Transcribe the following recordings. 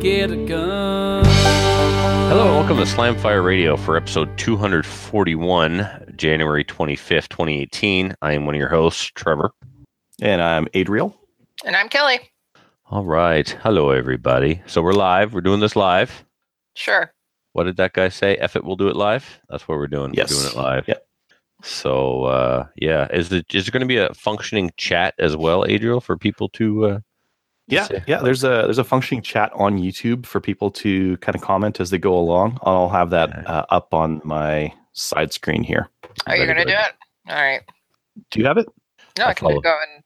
Get a gun. Hello and welcome to Slamfire Radio for episode 241, January 25th, 2018. I am one of your hosts, Trevor. And I'm Adriel. And I'm Kelly. All right. Hello, everybody. So we're live. We're doing this live. Sure. What did that guy say? F it, we'll do it live. That's what we're doing. Yes. We're doing it live. Yep. So, uh, yeah. Is, the, is there going to be a functioning chat as well, Adriel, for people to. Uh, Yeah, Say- yeah. There's a there's a functioning chat on YouTube for people to kind of comment as they go along. I'll have that uh, up on my side screen here. Are you going to good. do it? All right. Do you have it? No, I can follow. go and.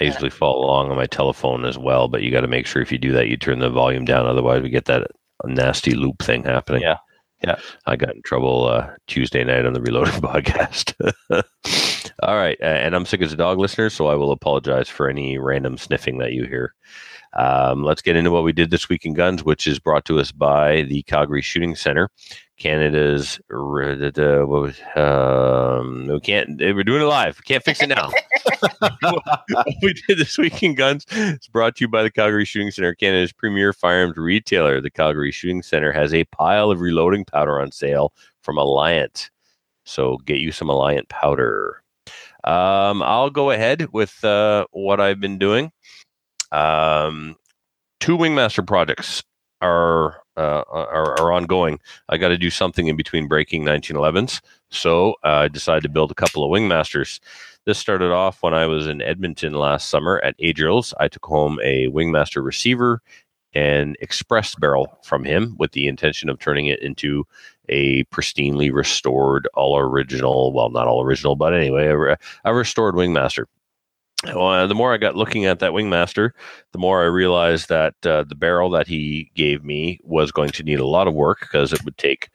I usually follow along on my telephone as well, but you got to make sure if you do that, you turn the volume down. Otherwise, we get that nasty loop thing happening. Yeah. Yeah. I got in trouble uh, Tuesday night on the Reloading podcast. All right. uh, And I'm sick as a dog listener, so I will apologize for any random sniffing that you hear. Um, let's get into what we did this week in guns, which is brought to us by the Calgary Shooting Center, Canada's. r- the- the- What was, um, we can't. We're doing it live. We can't fix it now what we did this week in guns is brought to you by the Calgary Shooting Center, Canada's premier firearms retailer. The Calgary Shooting Center has a pile of reloading powder on sale from Alliant. So get you some Alliant powder. Um, I'll go ahead with uh, what I've been doing. Um, two Wingmaster projects are uh, are, are ongoing. I got to do something in between breaking 1911s, so uh, I decided to build a couple of Wingmasters. This started off when I was in Edmonton last summer at Adriel's. I took home a Wingmaster receiver and express barrel from him with the intention of turning it into a pristinely restored, all original, well, not all original, but anyway, a, a restored Wingmaster. Well, the more I got looking at that Wingmaster, the more I realized that uh, the barrel that he gave me was going to need a lot of work because it would take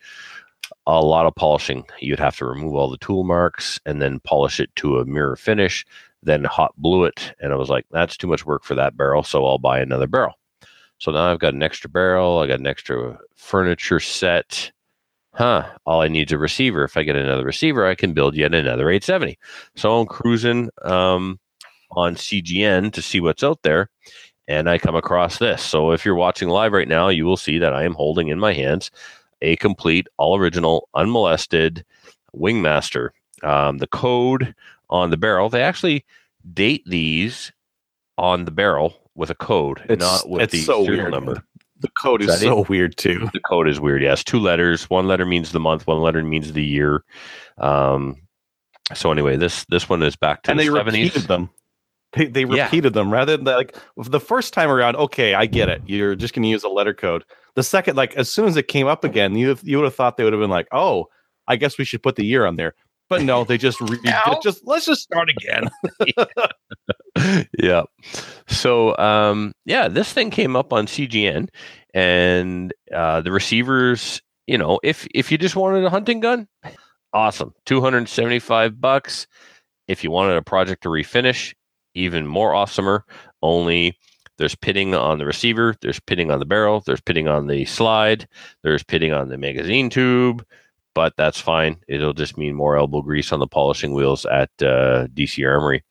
a lot of polishing. You'd have to remove all the tool marks and then polish it to a mirror finish, then hot blue it. And I was like, that's too much work for that barrel, so I'll buy another barrel. So now I've got an extra barrel, I got an extra furniture set. Huh, all I need is a receiver. If I get another receiver, I can build yet another 870. So I'm cruising um, on CGN to see what's out there and I come across this. So if you're watching live right now, you will see that I am holding in my hands a complete, all original, unmolested Wingmaster. Um, the code on the barrel, they actually date these on the barrel with a code, It's not with the so serial weird. number. The code Is is so weird too. The code is weird. Yes, two letters. One letter means the month. One letter means the year. Um, so anyway, this this one is back to And the they seventies. repeated them. They, they Yeah. repeated them rather than like the first time around. Okay, I get it. You're just going to use a letter code. The second, like as soon as it came up again, you you would have thought they would have been like, oh, I guess we should put the year on there. But no, they just re- No. just let's just start again. yeah. So um, yeah, this thing came up on CGN, and uh, the receivers. You know, if if you just wanted a hunting gun, awesome, two hundred seventy five bucks. If you wanted a project to refinish, even more awesomer. Only there's pitting on the receiver, there's pitting on the barrel, there's pitting on the slide, there's pitting on the magazine tube. But that's fine. It'll just mean more elbow grease on the polishing wheels at uh, DC Armory.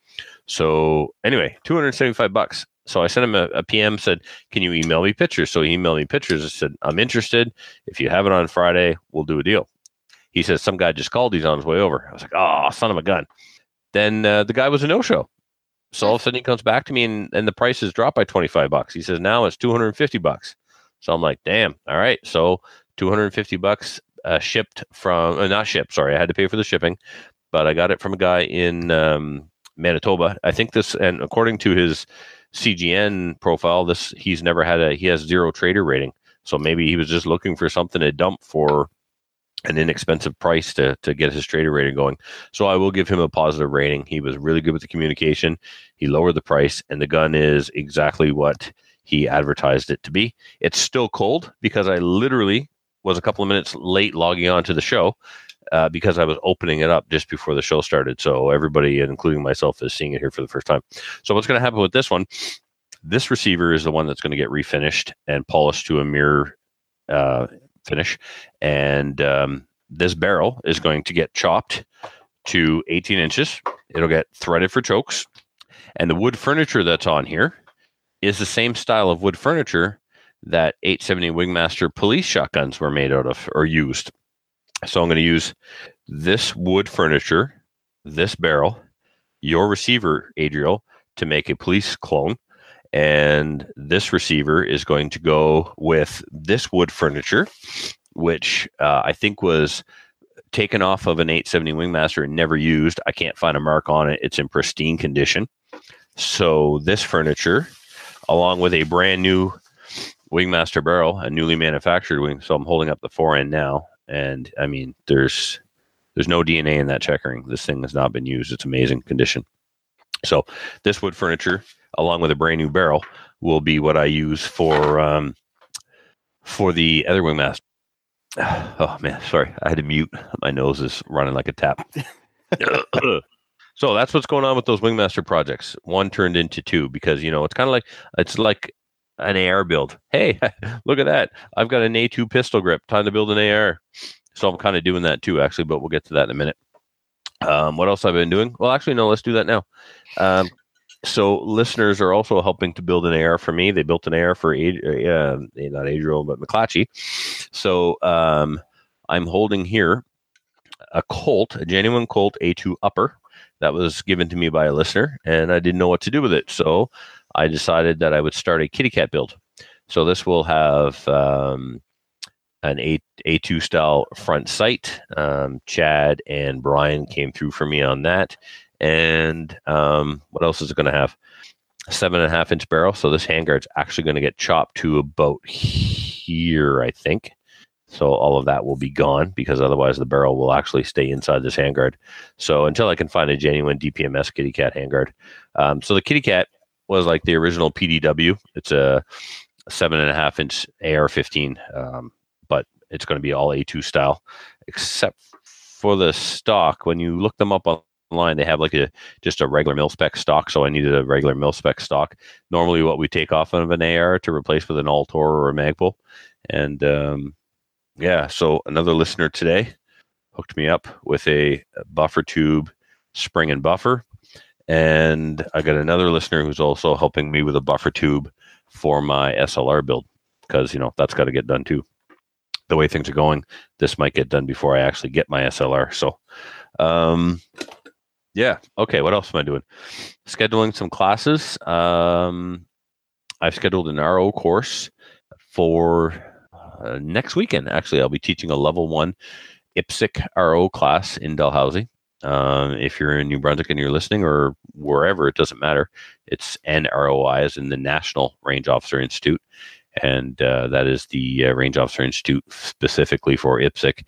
So anyway, 275 bucks. So I sent him a, a PM, said, Can you email me pictures? So he emailed me pictures. I said, I'm interested. If you have it on Friday, we'll do a deal. He says, Some guy just called. He's on his way over. I was like, Oh, son of a gun. Then uh, the guy was a no show. So all of a sudden he comes back to me and, and the price has dropped by 25 bucks. He says, Now it's 250 bucks. So I'm like, Damn. All right. So 250 bucks uh, shipped from, uh, not shipped, sorry. I had to pay for the shipping, but I got it from a guy in um, Manitoba. I think this, and according to his CGN profile, this he's never had a he has zero trader rating. So maybe he was just looking for something to dump for an inexpensive price to to get his trader rating going. So I will give him a positive rating. He was really good with the communication. He lowered the price, and the gun is exactly what he advertised it to be. It's still cold because I literally was a couple of minutes late logging on to the show uh, because I was opening it up just before the show started. So everybody, including myself, is seeing it here for the first time. So what's going to happen with this one? This receiver is the one that's going to get refinished and polished to a mirror uh, finish, and um, this barrel is going to get chopped to 18 inches. It'll get threaded for chokes, and the wood furniture that's on here is the same style of wood furniture that 870 Wingmaster police shotguns were made out of or used. So I'm going to use this wood furniture, this barrel, your receiver, Adriel, to make a police clone. And this receiver is going to go with this wood furniture, which uh, I think was taken off of an 870 Wingmaster and never used. I can't find a mark on it. It's in pristine condition. So this furniture, along with a brand new Wingmaster barrel, a newly manufactured wing. So I'm holding up the fore end now, and I mean, there's there's no DNA in that checkering. This thing has not been used. It's amazing condition. So this wood furniture, along with a brand new barrel, will be what I use for um, for the other Wingmaster. Oh man, sorry, I had to mute. My nose is running like a tap. so that's what's going on with those Wingmaster projects. One turned into two because you know it's kind of like it's like an AR build. Hey, look at that! I've got an A2 pistol grip. Time to build an AR. So I'm kind of doing that too, actually. But we'll get to that in a minute. Um, what else I've been doing? Well, actually, no. Let's do that now. Um, so listeners are also helping to build an AR for me. They built an AR for uh, not Adriel, but McClatchy. So um, I'm holding here a Colt, a genuine Colt A2 upper that was given to me by a listener, and I didn't know what to do with it. So I decided that I would start a kitty cat build. So this will have um, an A A2 style front sight. Um, Chad and Brian came through for me on that. And um, what else is it going to have? Seven and a half inch barrel. So this handguard's actually going to get chopped to about here, I think. So all of that will be gone because otherwise the barrel will actually stay inside this handguard. So until I can find a genuine DPMS kitty cat handguard. Um, so the kitty cat was like the original PDW. It's a seven and a half inch AR-15, um, but it's going to be all A2 style, except for the stock. When you look them up online, they have like a just a regular mil spec stock. So I needed a regular mil spec stock. Normally, what we take off of an AR to replace with an Altor or a Magpul, and um, yeah. So another listener today hooked me up with a buffer tube spring and buffer and I got another listener who's also helping me with a buffer tube for my SLR build because, you know, that's got to get done too. The way things are going, this might get done before I actually get my SLR. So, um, yeah. Okay. What else am I doing? Scheduling some classes. Um, I've scheduled an RO course for uh, next weekend. Actually, I'll be teaching a level one IPSC RO class in Dalhousie. Um, if you're in New Brunswick and you're listening, or wherever, it doesn't matter. It's NROI, as in the National Range Officer Institute, and uh, that is the uh, Range Officer Institute specifically for IPSC.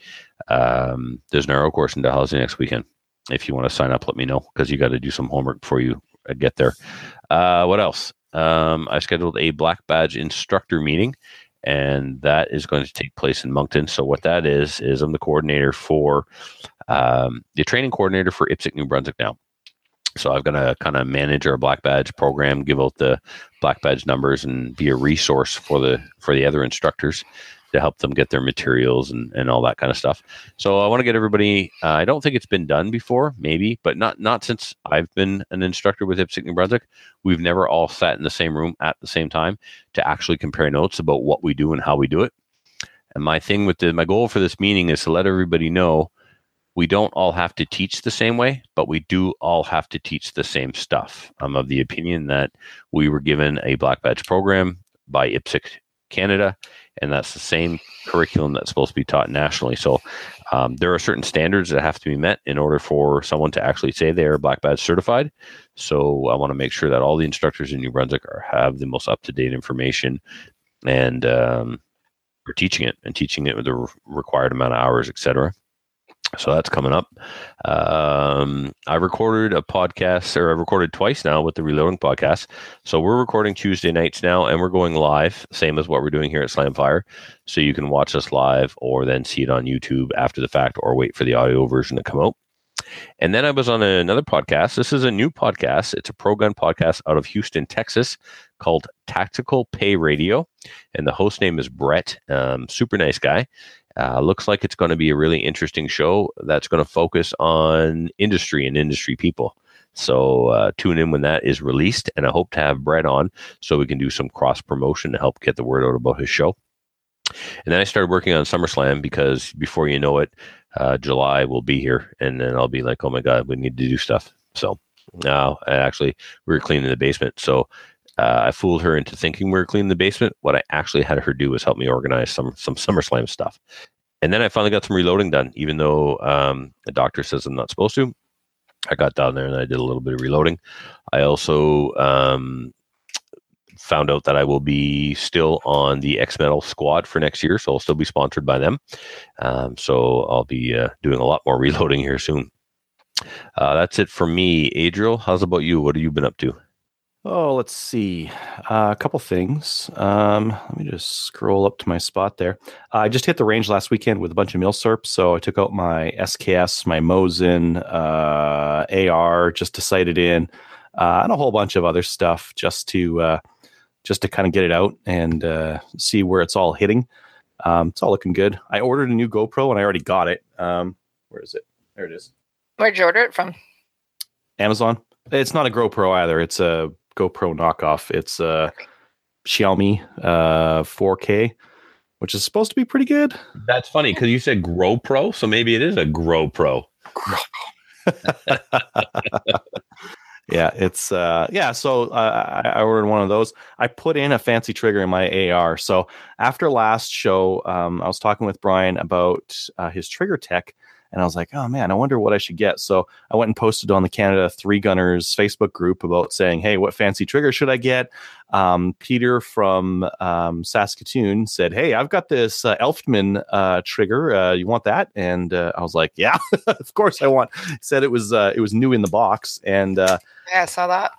Um, there's an RO course in Dalhousie next weekend. If you want to sign up, let me know because you got to do some homework before you uh, get there. Uh, what else? Um, I scheduled a black badge instructor meeting, and that is going to take place in Moncton. So what that is is I'm the coordinator for um, the training coordinator for IPSC New Brunswick now. So I'm going to kind of manage our black badge program, give out the black badge numbers, and be a resource for the for the other instructors to help them get their materials and, and all that kind of stuff. So I want to get everybody. Uh, I don't think it's been done before, maybe, but not not since I've been an instructor with IPSC New Brunswick. We've never all sat in the same room at the same time to actually compare notes about what we do and how we do it. And my thing with the my goal for this meeting is to let everybody know we don't all have to teach the same way, but we do all have to teach the same stuff. I'm of the opinion that we were given a black badge program by IPSC Canada, and that's the same curriculum that's supposed to be taught nationally. So um, there are certain standards that have to be met in order for someone to actually say they are black badge certified. So I want to make sure that all the instructors in New Brunswick are, have the most up to date information and um, for teaching it and teaching it with the re- required amount of hours, etc. So that's coming up. Um, I recorded a podcast, or I recorded twice now with the Reloading podcast. So we're recording Tuesday nights now, and we're going live, same as what we're doing here at Slamfire. So you can watch us live, or then see it on YouTube after the fact, or wait for the audio version to come out. And then I was on another podcast. This is a new podcast. It's a pro gun podcast out of Houston, Texas, called Tactical Pay Radio, and the host name is Brett. Um, super nice guy. Uh, looks like it's going to be a really interesting show that's going to focus on industry and industry people. So uh, tune in when that is released, and I hope to have Brett on so we can do some cross promotion to help get the word out about his show. And then I started working on SummerSlam because before you know it, uh, July will be here, and then I'll be like, oh my god, we need to do stuff. So now, actually, we were cleaning the basement, so uh, I fooled her into thinking we were cleaning the basement. What I actually had her do was help me organize some some SummerSlam stuff. And then I finally got some reloading done, even though um, the doctor says I'm not supposed to. I got down there and I did a little bit of reloading. I also um, found out that I will be still on the X Metal squad for next year, so I'll still be sponsored by them. Um, so I'll be uh, doing a lot more reloading here soon. Uh, that's it for me. Adriel, how's about you? What have you been up to? Oh, let's see. Uh, a couple things. Um, let me just scroll up to my spot there. Uh, I just hit the range last weekend with a bunch of milsurp. So I took out my SKS, my Mosin, uh, AR, just to sight it in, uh, and a whole bunch of other stuff just to uh, just to kind of get it out and uh, see where it's all hitting. Um, it's all looking good. I ordered a new GoPro and I already got it. Um, where is it? There it is. Where'd you order it from? Amazon. It's not a GoPro either. It's a GoPro knockoff. It's a Xiaomi uh, 4K, which is supposed to be pretty good. That's funny because you said Grow Pro, so maybe it is a Grow Pro. yeah, it's uh, yeah. So uh, I, I ordered one of those. I put in a fancy trigger in my AR. So after last show, um, I was talking with Brian about uh, his trigger tech, and I was like, oh man, I wonder what I should get. So I went and posted on the Canada Three Gunners Facebook group about saying, hey, what fancy trigger should I get? Um, Peter from um, Saskatoon said, hey, I've got this uh, Elftmann uh, trigger. Uh, you want that? And uh, I was like, yeah, of course I want. He said it was uh, it was new in the box, and uh, Yeah, I saw that.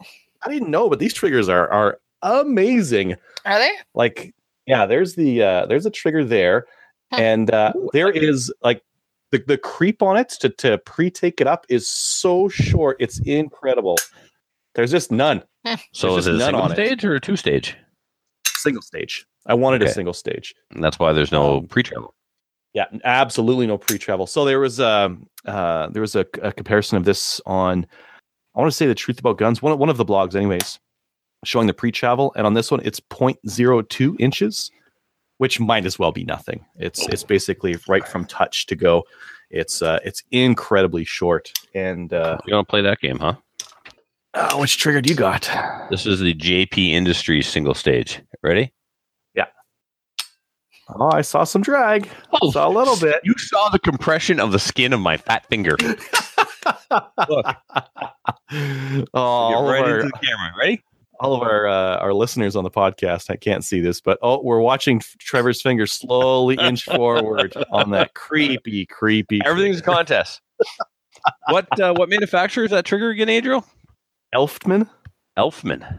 I didn't know, but these triggers are are amazing. Are they? Like, yeah, there's the uh, there's a trigger there, and uh, there is like the the creep on it to to pre take it up is so short. It's incredible. There's just none So There's is it a single on it. stage or a two stage? single stage. I wanted a single stage. And that's why there's no Um, pre travel. Yeah, absolutely no pre-travel. So there was um uh there was a, a comparison of this on I want to say the truth about guns, one one of the blogs anyways, showing the pre-travel and on this one it's 0.02 inches, which might as well be nothing. It's it's basically right from touch to go. It's uh it's incredibly short and uh You're gonna play that game, huh? oh, which trigger do you got? This is the JP Industries single stage. Ready? Yeah. Oh, I saw some drag. Oh, Saw a little bit. You saw the compression of the skin of my fat finger. Look. oh, right our, into the camera. Ready? All of our uh, our listeners on the podcast I can't see this, but oh, we're watching Trevor's finger slowly inch forward on that creepy, creepy. Everything's a contest. what uh, what manufacturer is that trigger again, Adriel? elfman Elftmann.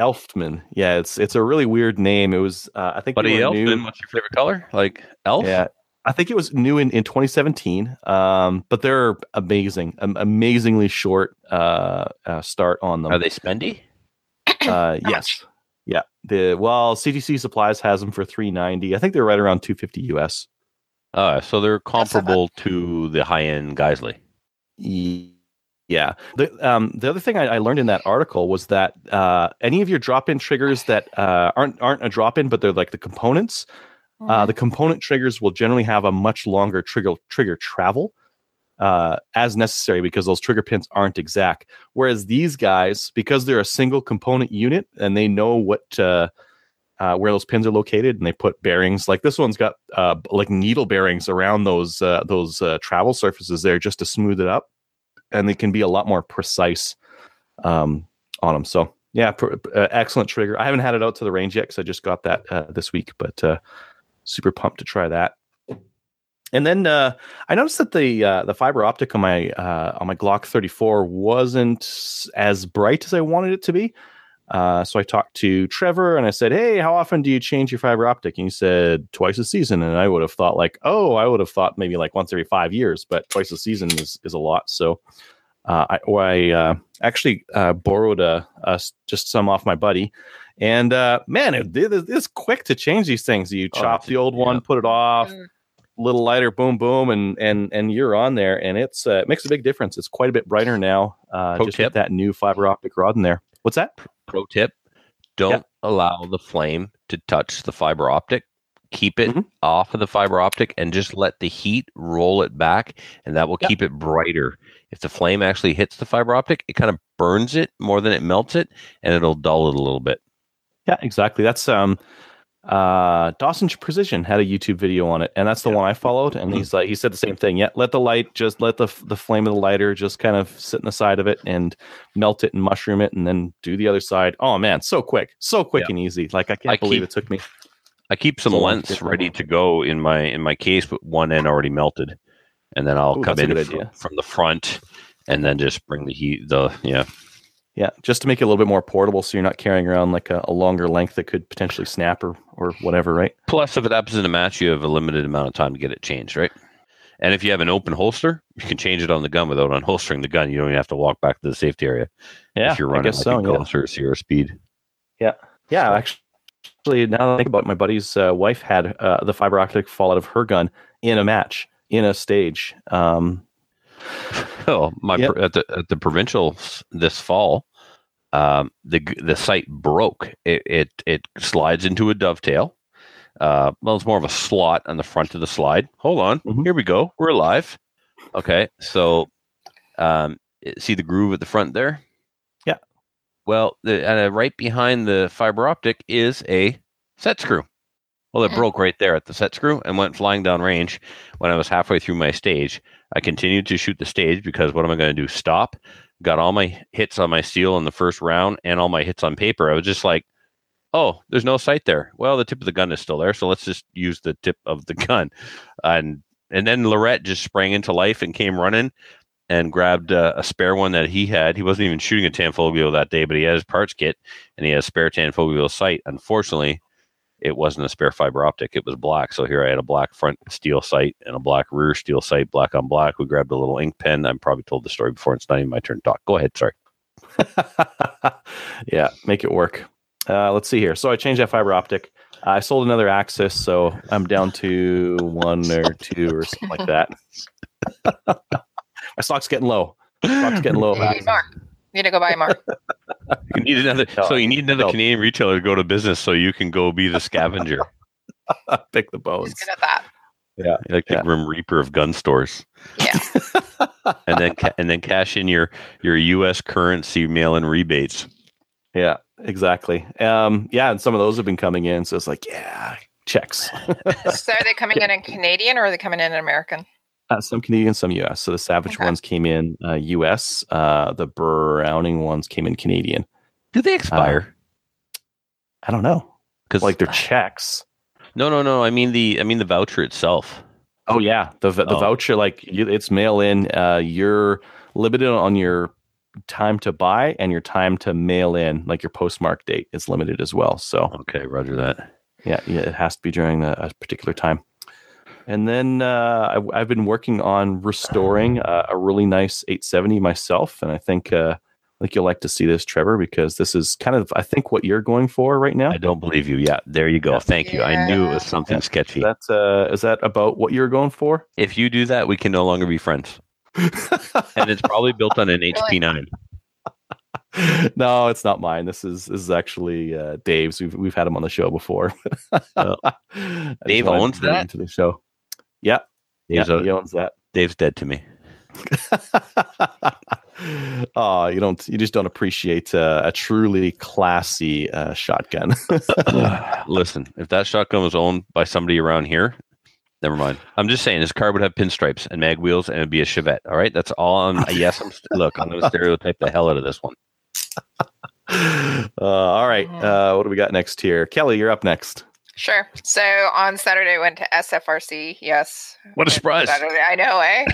elfman Yeah, it's it's a really weird name. It was uh, I think Buddy Elfman, new- what's your favorite color? Like elf? Yeah, I think it was new in, in 2017. Um, but they're amazing, um, amazingly short uh, uh, start on them. Are they spendy? Uh, yes. Yeah. The well, CTC Supplies has them for 390. I think they're right around 250 US. Uh, so they're That's not bad. comparable to the high end Geissele. Yeah. The um the other thing I, I learned in that article was that uh any of your drop in triggers that uh aren't aren't a drop in but they're like the components, uh the component triggers will generally have a much longer trigger trigger travel uh as necessary because those trigger pins aren't exact. Whereas these guys, because they're a single component unit and they know what uh uh, where those pins are located, and they put bearings. Like this one's got uh, like needle bearings around those uh, those uh, travel surfaces there, just to smooth it up, and they can be a lot more precise um, on them. So yeah, pr- uh, excellent trigger. I haven't had it out to the range yet because I just got that uh, this week, but uh, super pumped to try that. And then uh, I noticed that the uh, the fiber optic on my uh, on my Glock 34 wasn't as bright as I wanted it to be. Uh, so I talked to Trevor and I said, "Hey, how often do you change your fiber optic?" And he said, "Twice a season." And I would have thought like, "Oh, I would have thought maybe like once every five years," but twice a season is is a lot. So uh, I, I uh, actually uh, borrowed a, a s- just some off my buddy, and uh, man, it, it, it's quick to change these things. You Oh, chop it's- the old one, put it off. Little lighter, boom, boom, and and and you're on there, and it's uh, it makes a big difference. It's quite a bit brighter now, uh, Pro just tip. with that new fiber optic rod in there. What's that? Pro tip: Don't allow the flame to touch the fiber optic. Keep it Mhm. off of the fiber optic and just let the heat roll it back, and that will keep it brighter. If the flame actually hits the fiber optic, it kind of burns it more than it melts it, and it'll dull it a little bit. Yeah, exactly. That's um uh Dawson Precision had a YouTube video on it, and that's the one I followed. And he's like, he said the same thing. Yeah, let the light just let the the flame of the lighter just kind of sit in the side of it and melt it and mushroom it, and then do the other side. Oh man, so quick, so quick Yeah. and easy. Like I can't I believe keep- it took me. I keep some So lengths ready to go in my in my case, but one end already melted, and then I'll Ooh, come in from, from the front, and then just bring the heat. The yeah, Yeah, just to make it a little bit more portable, so you're not carrying around like a, a longer length that could potentially snap or or whatever, right? Plus, if it happens in a match, you have a limited amount of time to get it changed, right? And if you have an open holster, you can change it on the gun without unholstering the gun. You don't even have to walk back to the safety area Yeah, if you're I running guess like so. a Yeah. Or a CR Speed. Yeah, Yeah. actually, now that I think about it, my buddy's uh, wife had uh, the fiber optic fall out of her gun in a match, in a stage. Um, Oh, my Yep. at the at the provincials this fall, um, the the site broke. It it, it slides into a dovetail. Uh, well, it's more of a slot on the front of the slide. Hold on, Mhm. here we go. We're live. Okay, so um, see the groove at the front there. Yeah. Well, the, uh, right behind the fiber optic is a set screw. Well, it Mhm. broke right there at the set screw and went flying down range. When I was halfway through my stage, I continued to shoot the stage because what am I going to do? Stop. Got all my hits on my steel in the first round and all my hits on paper. I was just like, oh, there's no sight there. Well, the tip of the gun is still there, so let's just use the tip of the gun. And and then Lorette just sprang into life and came running and grabbed uh, a spare one that he had. He wasn't even shooting a Tanfoglio that day, but he had his parts kit and he had a spare Tanfoglio sight. Unfortunately, it wasn't a spare fiber optic. It was black. So here I had a black front steel sight and a black rear steel sight, black on black. We grabbed a little ink pen. I'm probably told the story before. It's not even my turn to talk. Go ahead. Sorry. yeah, make it work. Uh, let's see here. So I changed that fiber optic. I sold another Axis, so I'm down to one or two or something like that. My stock's getting low. Stock's getting low. You need more. You need to go buy more. You need another. No, so you need another no. Canadian retailer to go to business so you can go be the scavenger, Pick the Who's bones. good at that? like the grim reaper of gun stores, Yeah. and then ca- and then cash in your your U.S. currency mail-in rebates. Yeah, exactly. Um, yeah, and some of those have been coming in, so it's like, yeah, checks. so are they coming in in Canadian or are they coming in in American? Uh, some Canadian, some US. So the Savage Okay. ones came in uh, US. Uh, the Browning ones came in Canadian. Do they expire? I don't know. Because Like they're checks. no, no, no. I mean the I mean the voucher itself. Oh yeah, the the Oh. voucher like you, it's mail in. Uh, you're limited on your time to buy and your time to mail in. Like your postmark date is limited as well. So Okay, Roger that. yeah, yeah, it has to be during a, a particular time. And then uh, I, I've been working on restoring uh, a really nice 870 myself, and I think uh, I think you'll like to see this, Trevor, because this is kind of I think what you're going for right now. I don't believe you. Yeah, there you go. Yeah. Thank you. I knew it was something Yeah. sketchy. Is that uh, is that about what you're going for? if you do that, we can no longer be friends. And it's probably built on an HP9. no, it's not mine. This is this is actually uh, Dave's. We've we've had him on the show before. Dave owns that? to the show. Yeah, Dave's, yeah, a- he owns that. Dave's dead to me. oh, you don't. You just don't appreciate uh, a truly classy uh, shotgun. Listen, if that shotgun was owned by somebody around here, never mind. I'm just saying, this car would have pinstripes and mag wheels, and it'd be a Chevette. All right, that's all. I'm, yes, I'm st- look. I'm going to stereotype the hell out of this one. uh, all right. Uh, what do we got next here? Kelly, you're up next. Sure. So on Saturday, I went to SFRC. Yes. What a surprise. Saturday. I know, eh?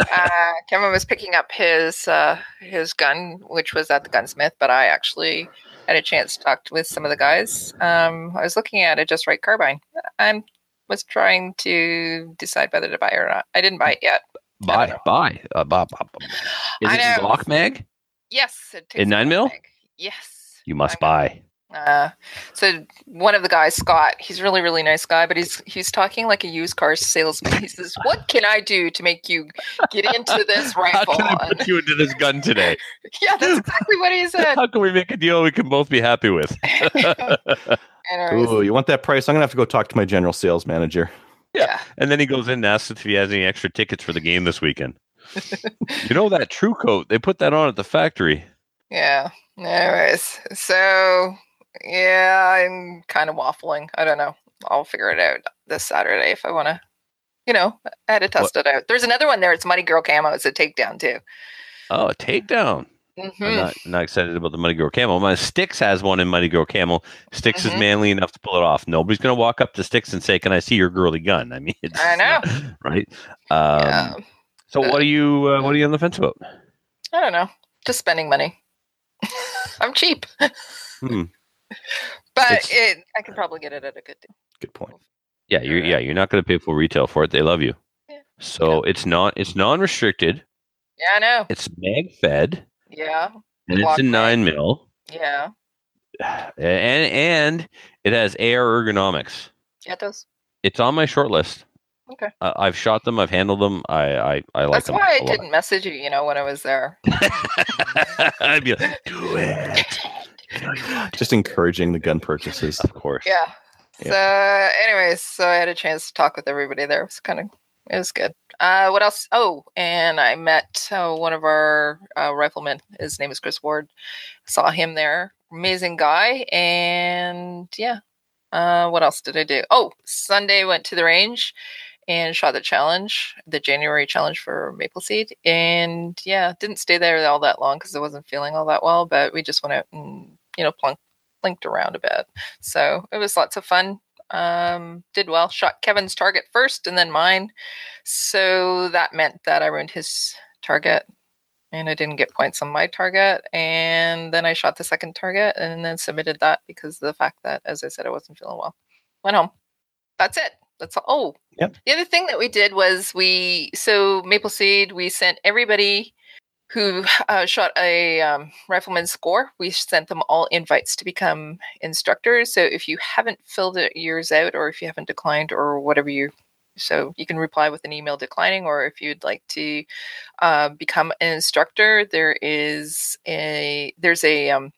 uh, Kevin was picking up his uh, his gun, which was at the gunsmith, but I actually had a chance to talk with some of the guys. Um, I was looking at a Just Right carbine. I was trying to decide whether to buy it or not. I didn't buy it yet. Buy, buy, uh, buy, buy, buy. Is I it know. Glock mag? Yes. It takes In nine mil? bag. Yes. You must I'm gonna- buy. Uh, so one of the guys, Scott, he's a really, really nice guy, but he's he's talking like a used car salesman. He says, "What can I do to make you get into this rifle? How rifle?" can I And- put you into this gun today? yeah, that's exactly what he said. How can we make a deal we can both be happy with? Anyways, Ooh, you want that price? I'm gonna have to go talk to my general sales manager. yeah. And then he goes in and asks if he has any extra tickets for the game this weekend. you know that True Coat? They put that on at the factory. Yeah. Anyways, so yeah, I'm kind of waffling. I don't know. I'll figure it out this Saturday if I want to. You know, I had to test it out. There's another one there. It's Muddy Girl Camo. It's a takedown too. Oh, a takedown. I'm hmm not, not excited about the Muddy Girl Camo. My Sticks has one in Muddy Girl Camo. Sticks is Mhm. manly enough to pull it off. Nobody's going to walk up to Sticks and say, "Can I see your girly gun?" I mean, it's I know. not- right? Um, yeah. So, what are you? Uh, what are you on the fence about? I don't know. Just spending money. I'm cheap. Hmm. But it, I could probably get it at a good deal. Good point. Yeah, you're yeah, you're not going to pay full retail for it. They love you. Yeah. So it's not it's non-restricted. Yeah, I know. It's mag fed, Yeah, and it's a mag. nine mil, yeah. and and it has AR ergonomics. Yeah, it does. It's on my short list. Okay. Uh, I've shot them. I've handled them. I I, I like That's them. That's why I a lot. didn't message you, you know, when I was there. I'd be like, do it. No, you won't. Just encouraging the gun purchases. Of course. Yeah. So, anyways, so I had a chance to talk with everybody there. It was kind of, it was good. Uh, what else? Oh, and I met uh, one of our uh, riflemen. His name is Chris Ward. Saw him there. Amazing guy. And yeah. Uh, what else did I do? Oh, Sunday went to the range and shot the challenge, the January challenge for Maple Seed. And yeah, didn't stay there all that long because I wasn't feeling all that well. But we just went out and you know plunk, linked around a bit. So it was lots of fun. Um, did well. Shot Kevin's target first and then mine. So that meant that I ruined his target and I didn't get points on my target. And then I shot the second target and then submitted that because of the fact that, as I said, I wasn't feeling well. Went home. That's it. That's all. Oh, Yep. the other thing that we did was we, so Maple Seed, we sent everybody who uh, shot a um, rifleman score. We sent them all invites to become instructors. So if you haven't filled yours out, or if you haven't declined, or whatever you, so you can reply with an email declining, or if you'd like to uh, become an instructor, there is a there's a um,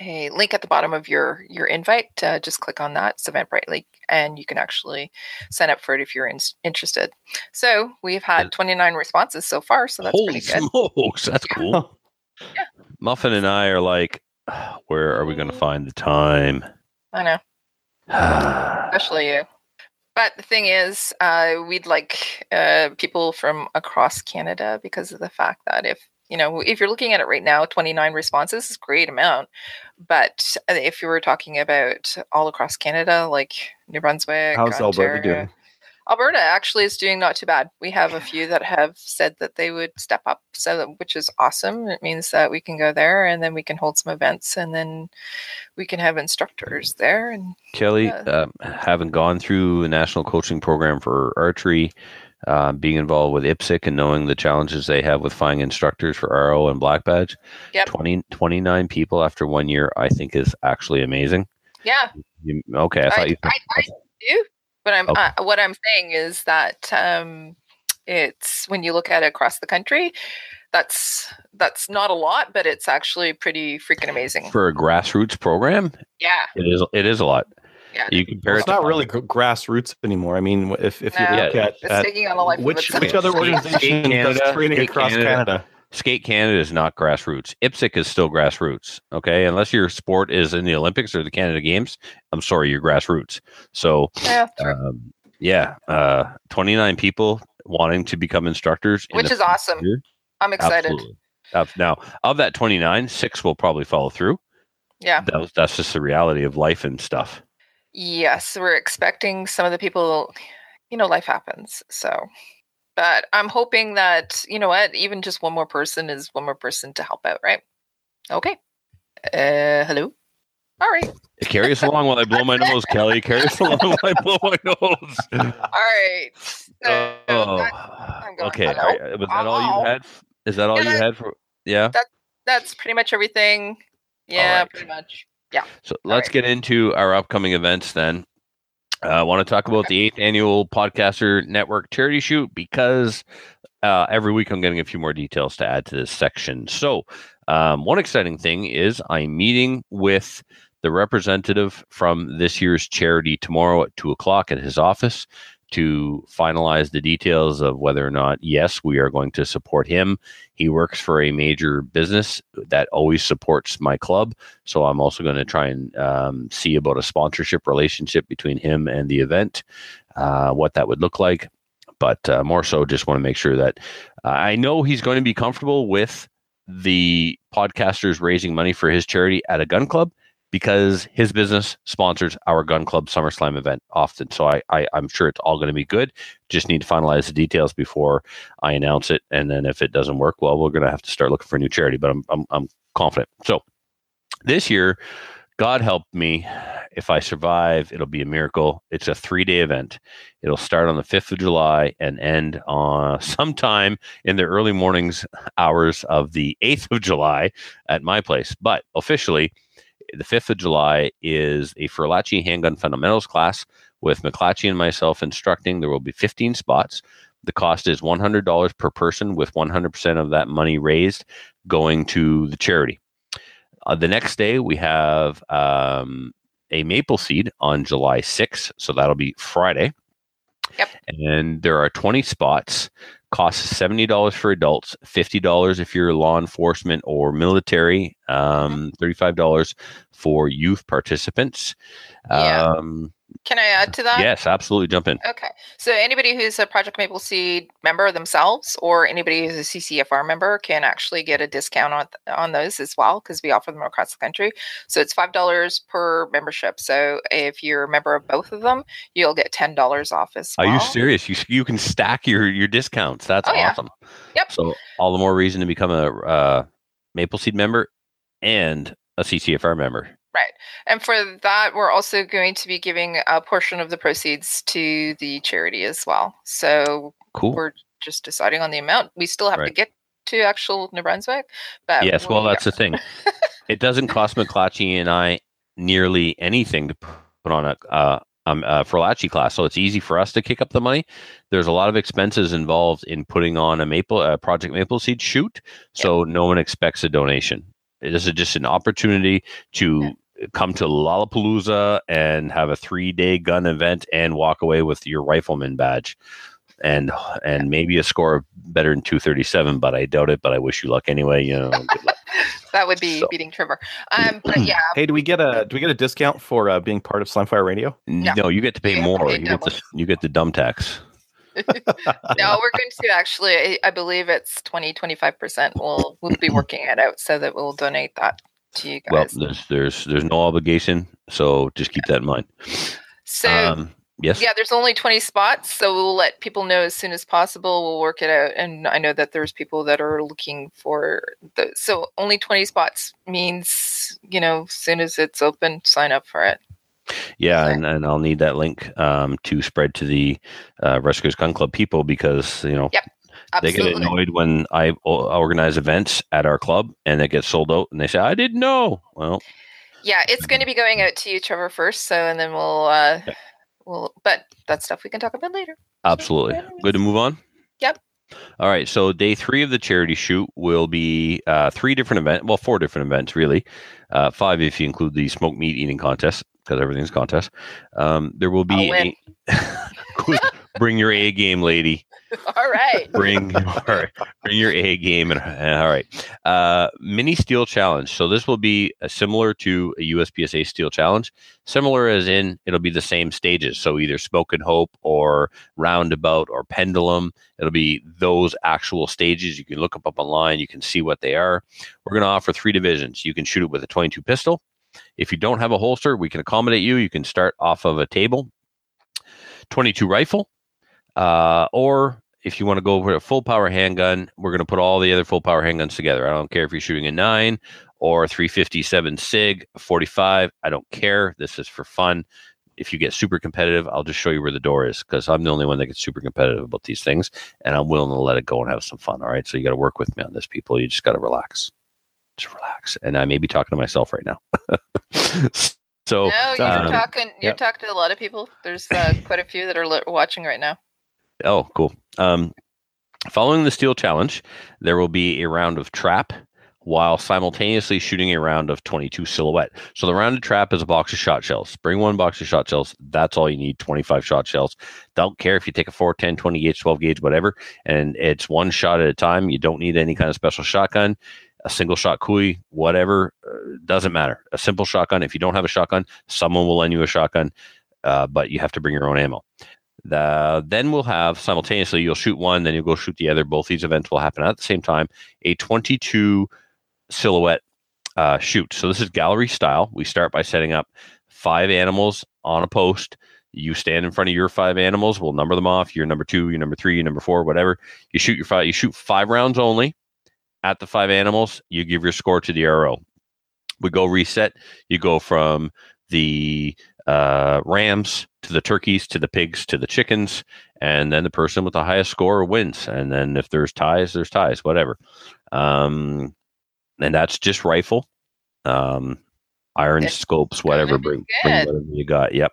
a link at the bottom of your your invite. Uh, just click on that. It's Eventbrite link, and you can actually sign up for it if you're in, interested. So we've had 29 responses so far, so that's Holy pretty good. smokes, that's cool. Yeah. Muffin and I are like, where are we going to find the time? I know. especially you. But the thing is, uh, we'd like uh, people from across Canada because of the fact that if you know, if you're looking at it right now, 29 responses is a great amount. But if you were talking about all across Canada, like New Brunswick, How's Alberta doing? Alberta actually is doing not too bad. We have a few that have said that they would step up, so that, which is awesome. It means that we can go there and then we can hold some events and then we can have instructors there. And Kelly, Yeah. um, having gone through a national coaching program for archery, um, being involved with IPSC and knowing the challenges they have with finding instructors for RO and Black Badge, Yep. 20, 29 people after one year, I think is actually amazing. yeah, You, okay, I thought I, you. I, I do. But I'm Okay. uh, what I'm saying is that um, it's when you look at it across the country, that's that's not a lot, but it's actually pretty freaking amazing. for a grassroots program, Yeah, it is. It is a lot. Yeah. You compare Well, it's to not really gr- grassroots anymore. I mean, if if you No, look at, at on a life which which other organization Skate Canada, does training Skate across Canada. Canada? Skate Canada is not grassroots. IPSC is still grassroots. Okay, unless your sport is in the Olympics or the Canada Games, I'm sorry, you're grassroots. So, Yeah, um, yeah, uh, 29 people wanting to become instructors, which the is awesome. year. I'm excited. Absolutely. Ab- Now, of that 29, six will probably follow through. Yeah, That was, that's just the reality of life and stuff. Yes, we're expecting some of the people, you know, life happens. So, but I'm hoping that, you know what, even just one more person is one more person to help out, right? Okay. Uh, hello? All right. Carry us along while I blow my nose, Kelly. Carry us along while I blow my nose. All right. So Oh, I'm going, okay. hello? Was that all you had? Is that all Yeah, you had for? Yeah. that's pretty much everything. Yeah, right. pretty much. So let's right. get into our upcoming events then. Uh, I want to talk about the eighth annual Podcaster Network charity shoot because uh, every week I'm getting a few more details to add to this section. So, um, one exciting thing is I'm meeting with the representative from this year's charity tomorrow at two o'clock at his office to finalize the details of whether or not, yes, we are going to support him. He works for a major business that always supports my club. So I'm also going to try and um, see about a sponsorship relationship between him and the event, uh, what that would look like. But uh, more so, just want to make sure that uh, I know he's going to be comfortable with the podcasters raising money for his charity at a gun club because his business sponsors our gun club SummerSlam event often. So I, I I'm sure it's all going to be good. Just need to finalize the details before I announce it. And then if it doesn't work, well, we're going to have to start looking for a new charity. But I'm I'm, I'm confident. So this year, God help me. If I survive, it'll be a miracle. It's a three day event. It'll start on the 5th of July and end on sometime in the early mornings hours of the 8th of July at my place. But officially, the 5th of July is a Furlachi handgun fundamentals class with McClatchy and myself instructing. There will be 15 spots. The cost is $100 per person, with 100% of that money raised going to the charity. Uh, the next day, we have um, a maple seed on July 6th. So that'll be Friday. Yep. And there are 20 spots. Costs $70 for adults, $50 if you're law enforcement or military, um, $35 for youth participants. Yeah. Um, Can I add to that? yes, absolutely. Jump in. Okay. So anybody who's a Project Maple Seed member themselves or anybody who's a CCFR member can actually get a discount on on those as well because we offer them across the country. So it's $5 per membership. So if you're a member of both of them, you'll get $10 off as well. Are you serious? You, you can stack your, your discounts. That's Oh, yeah. awesome. Yep. So all the more reason to become a uh, Maple Seed member and a CCFR member. And for that, we're also going to be giving a portion of the proceeds to the charity as well. So Cool. we're just deciding on the amount. We still have to get to actual New Brunswick, but yes, well, we that's the thing. it doesn't cost McClatchy and I nearly anything to put on a uh, um, a class, so it's easy for us to kick up the money. There's a lot of expenses involved in putting on a Maple uh, Project Maple Seed shoot, so no one expects a donation. This is just an opportunity to come to Lollapalooza and have a three day gun event and walk away with your rifleman badge. And and maybe a score better than 237, but I doubt it. But I wish you luck anyway. You know, good luck. that would be So- beating Trevor. Um, but yeah, Hey, do we get a do we get a discount for uh, being part of Slamfire Radio? Yeah. No, you get to pay You have to more. pay You get the you get the dumb tax. no, we're going to actually. I- I believe it's 20, 25 percent. We'll we'll be working it out so that we'll donate that to you Well, there's there's there's no obligation, so just keep that in mind. so um, yes, yeah, there's only 20 spots, so we'll let people know as soon as possible. We'll work it out, and I know that there's people that are looking for the. So only 20 spots means you know, as soon as it's open, sign up for it. yeah, okay. and, and I'll need that link um, to spread to the uh, Rescuers Gun Club people because you know they get annoyed when I organize events at our club and it gets sold out, and they say I didn't know. Well, Yeah, it's going to be going out to you, Trevor, first. So, and then we'll, uh, we'll, but that stuff we can talk about later. Absolutely. Good to move on? Yep. All right. So day three of the charity shoot will be uh, three different events. Well, four different events, really. Uh, five if you include the smoked meat eating contest, because everything's contest. Um, there will be a, bring your A game, lady. All right. Bring all right, bring your A game. And, all right. Uh, mini steel challenge. So this will be uh, similar to a USPSA steel challenge. Similar as in it'll be the same stages. So either Smoke and Hope or roundabout or pendulum. It'll be those actual stages. You can look up, up online. You can see what they are. We're going to offer three divisions. You can shoot it with a 22 pistol. If you don't have a holster, we can accommodate you. You can start off of a table, 22 rifle, uh, or if you want to go for a full power handgun, we're going to put all the other full power handguns together. I don't care if you're shooting a nine or 357 SIG, 45. I don't care. This is for fun. If you get super competitive, I'll just show you where the door is because I'm the only one that gets super competitive about these things, and I'm willing to let it go and have some fun. All right, so you got to work with me on this, people. You just got to relax, just relax. And I may be talking to myself right now. so no, you're um, talking. You're talking to a lot of people. There's uh, quite a few that are watching right now. Oh, cool. Um, following the steel challenge, there will be a round of trap while simultaneously shooting a round of 22 silhouette. So the round of trap is a box of shot shells. Bring one box of shot shells. That's all you need 25 shot shells. Don't care if you take a 4, 10, 20 gauge, 12 gauge, whatever. And it's one shot at a time. You don't need any kind of special shotgun. A single shot Cooey, whatever, uh, doesn't matter. A simple shotgun. If you don't have a shotgun, someone will lend you a shotgun, uh, but you have to bring your own ammo. The, then we'll have simultaneously, you'll shoot one, then you'll go shoot the other. Both these events will happen at the same time. A 22 silhouette uh, shoot. So this is gallery style. We start by setting up five animals on a post. You stand in front of your five animals. We'll number them off. You're number two, you're number three, you're number four, whatever. You shoot your five. You shoot five rounds only at the five animals. You give your score to the RO. We go reset. You go from the uh, rams to the turkeys to the pigs to the chickens, and then the person with the highest score wins. And then if there's ties, there's ties, whatever. Um, and that's just rifle, um, iron It's scopes, whatever. Bring, bring whatever you got. Yep.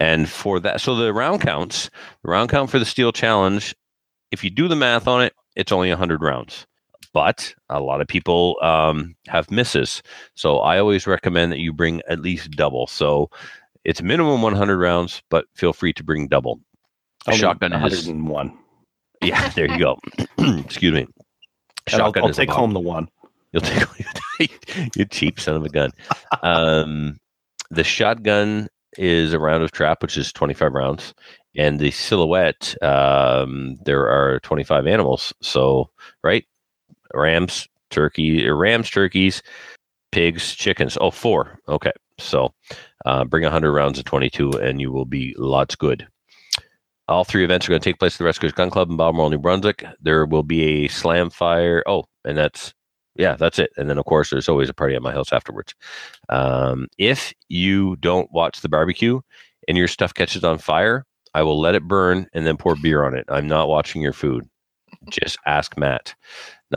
And for that, so the round counts, the round count for the steel challenge. If you do the math on it, it's only hundred rounds. But a lot of people um, have misses, so I always recommend that you bring at least double. So it's minimum 100 rounds, but feel free to bring double. A shotgun is 101. yeah. There you go. Excuse me. And I'll, Shotgun I'll take home the one. You'll take you cheap son of a gun. Um, the shotgun is a round of trap, which is 25 rounds, and the silhouette um, there are 25 animals. So right, rams, turkey, rams, turkeys, pigs, chickens. Oh, four. Okay, so uh, bring 100 rounds of 22, and you will be lots good. All three events are going to take place at the Rescuers Gun Club in Balmoral, New Brunswick. There will be a slam fire. Oh, and that's yeah, that's it. And then of course there's always a party at my house afterwards. Um, if you don't watch the barbecue and your stuff catches on fire, I will let it burn and then pour beer on it. I'm not watching your food. Just ask Matt,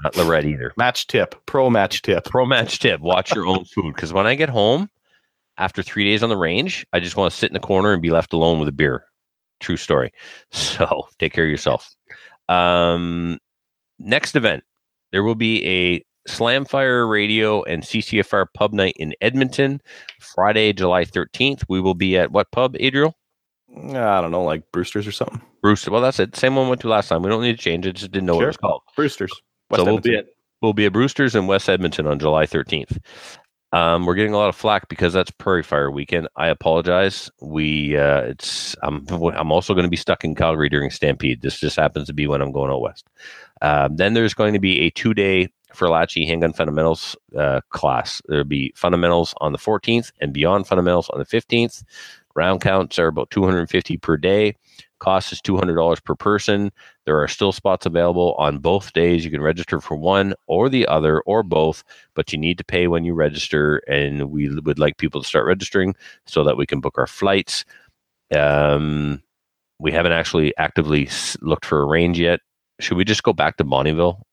not Lorette either. Match tip, pro match tip. Pro match tip: watch your own food because when I get home after three days on the range, I just want to sit in the corner and be left alone with a beer. True story. So take care of yourself. Um, next event, there will be a Slamfire Radio and CCFR pub night in Edmonton, Friday, July 13th. We will be at what pub, Adriel? I don't know, like Brewster's or something. Brewster. Well, that's it. Same one we went to last time. We don't need to change it. Just didn't know what it was called. Brewster's. so we'll be Edmonton. at we'll be at Brewster's in West Edmonton on July 13th. Um, we're getting a lot of flack because that's Prairie Fire weekend. I apologize. We uh, it's I'm I'm also going to be stuck in Calgary during Stampede. This just happens to be when I'm going out west. Um, then there's going to be a two day Furlachi handgun fundamentals uh, class. There'll be fundamentals on the 14th and beyond fundamentals on the 15th. Round counts are about 250 per day. Cost is $200 per person. There are still spots available on both days. You can register for one or the other or both, but you need to pay when you register. And we would like people to start registering so that we can book our flights. Um, we haven't actually actively looked for a range yet. Should we just go back to Bonneville?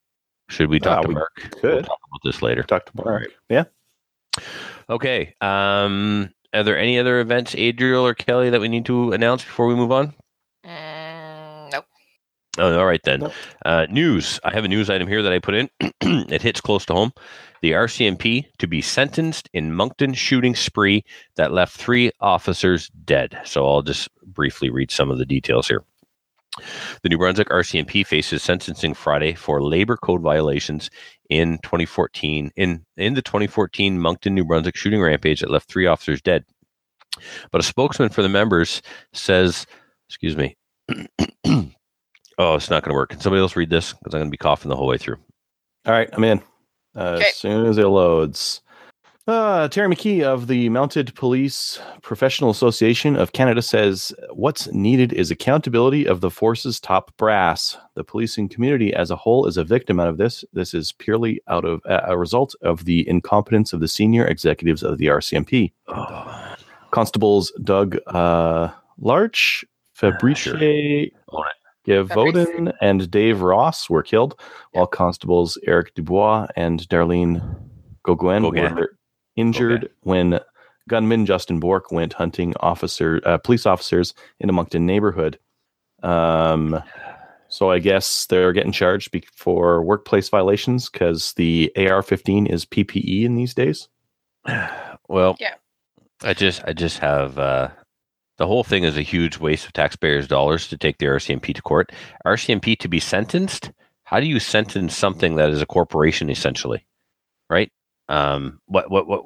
Should we talk Uh, to we Mark? We'll talk about this later. Talk to Mark. All right. Yeah. Okay. Um, are there any other events, Adriel or Kelly, that we need to announce before we move on? Oh, all right then. Uh, news. I have a news item here that I put in. it hits close to home. The RCMP to be sentenced in Moncton shooting spree that left three officers dead. So I'll just briefly read some of the details here. The New Brunswick RCMP faces sentencing Friday for labor code violations in 2014 in in the 2014 Moncton, New Brunswick shooting rampage that left three officers dead. But a spokesman for the members says, excuse me. oh, it's not going to work. Can somebody else read this? Because I'm going to be coughing the whole way through. All right, I'm in. Uh, Okay. As soon as it loads. Uh, Terry McKee of the Mounted Police Professional Association of Canada says what's needed is accountability of the force's top brass. The policing community as a whole is a victim out of this. This is purely out of uh, a result of the incompetence of the senior executives of the RCMP. Oh, Constables Doug uh, Larche, Fabrice Sure. Own it. Gevaudan, and Dave Ross were killed, while constables Eric Dubois and Darlene Goguen Goguen. were injured when gunman Justin Bourque went hunting officer uh, police officers in a Moncton neighborhood. Um, so I guess they're getting charged be- for workplace violations because the AR-15 is PPE in these days. Well, Yeah. I just I just have uh, the whole thing is a huge waste of taxpayers' dollars to take the RCMP to court. RCMP to be sentenced. How do you sentence something that is a corporation essentially, right? Um, what what what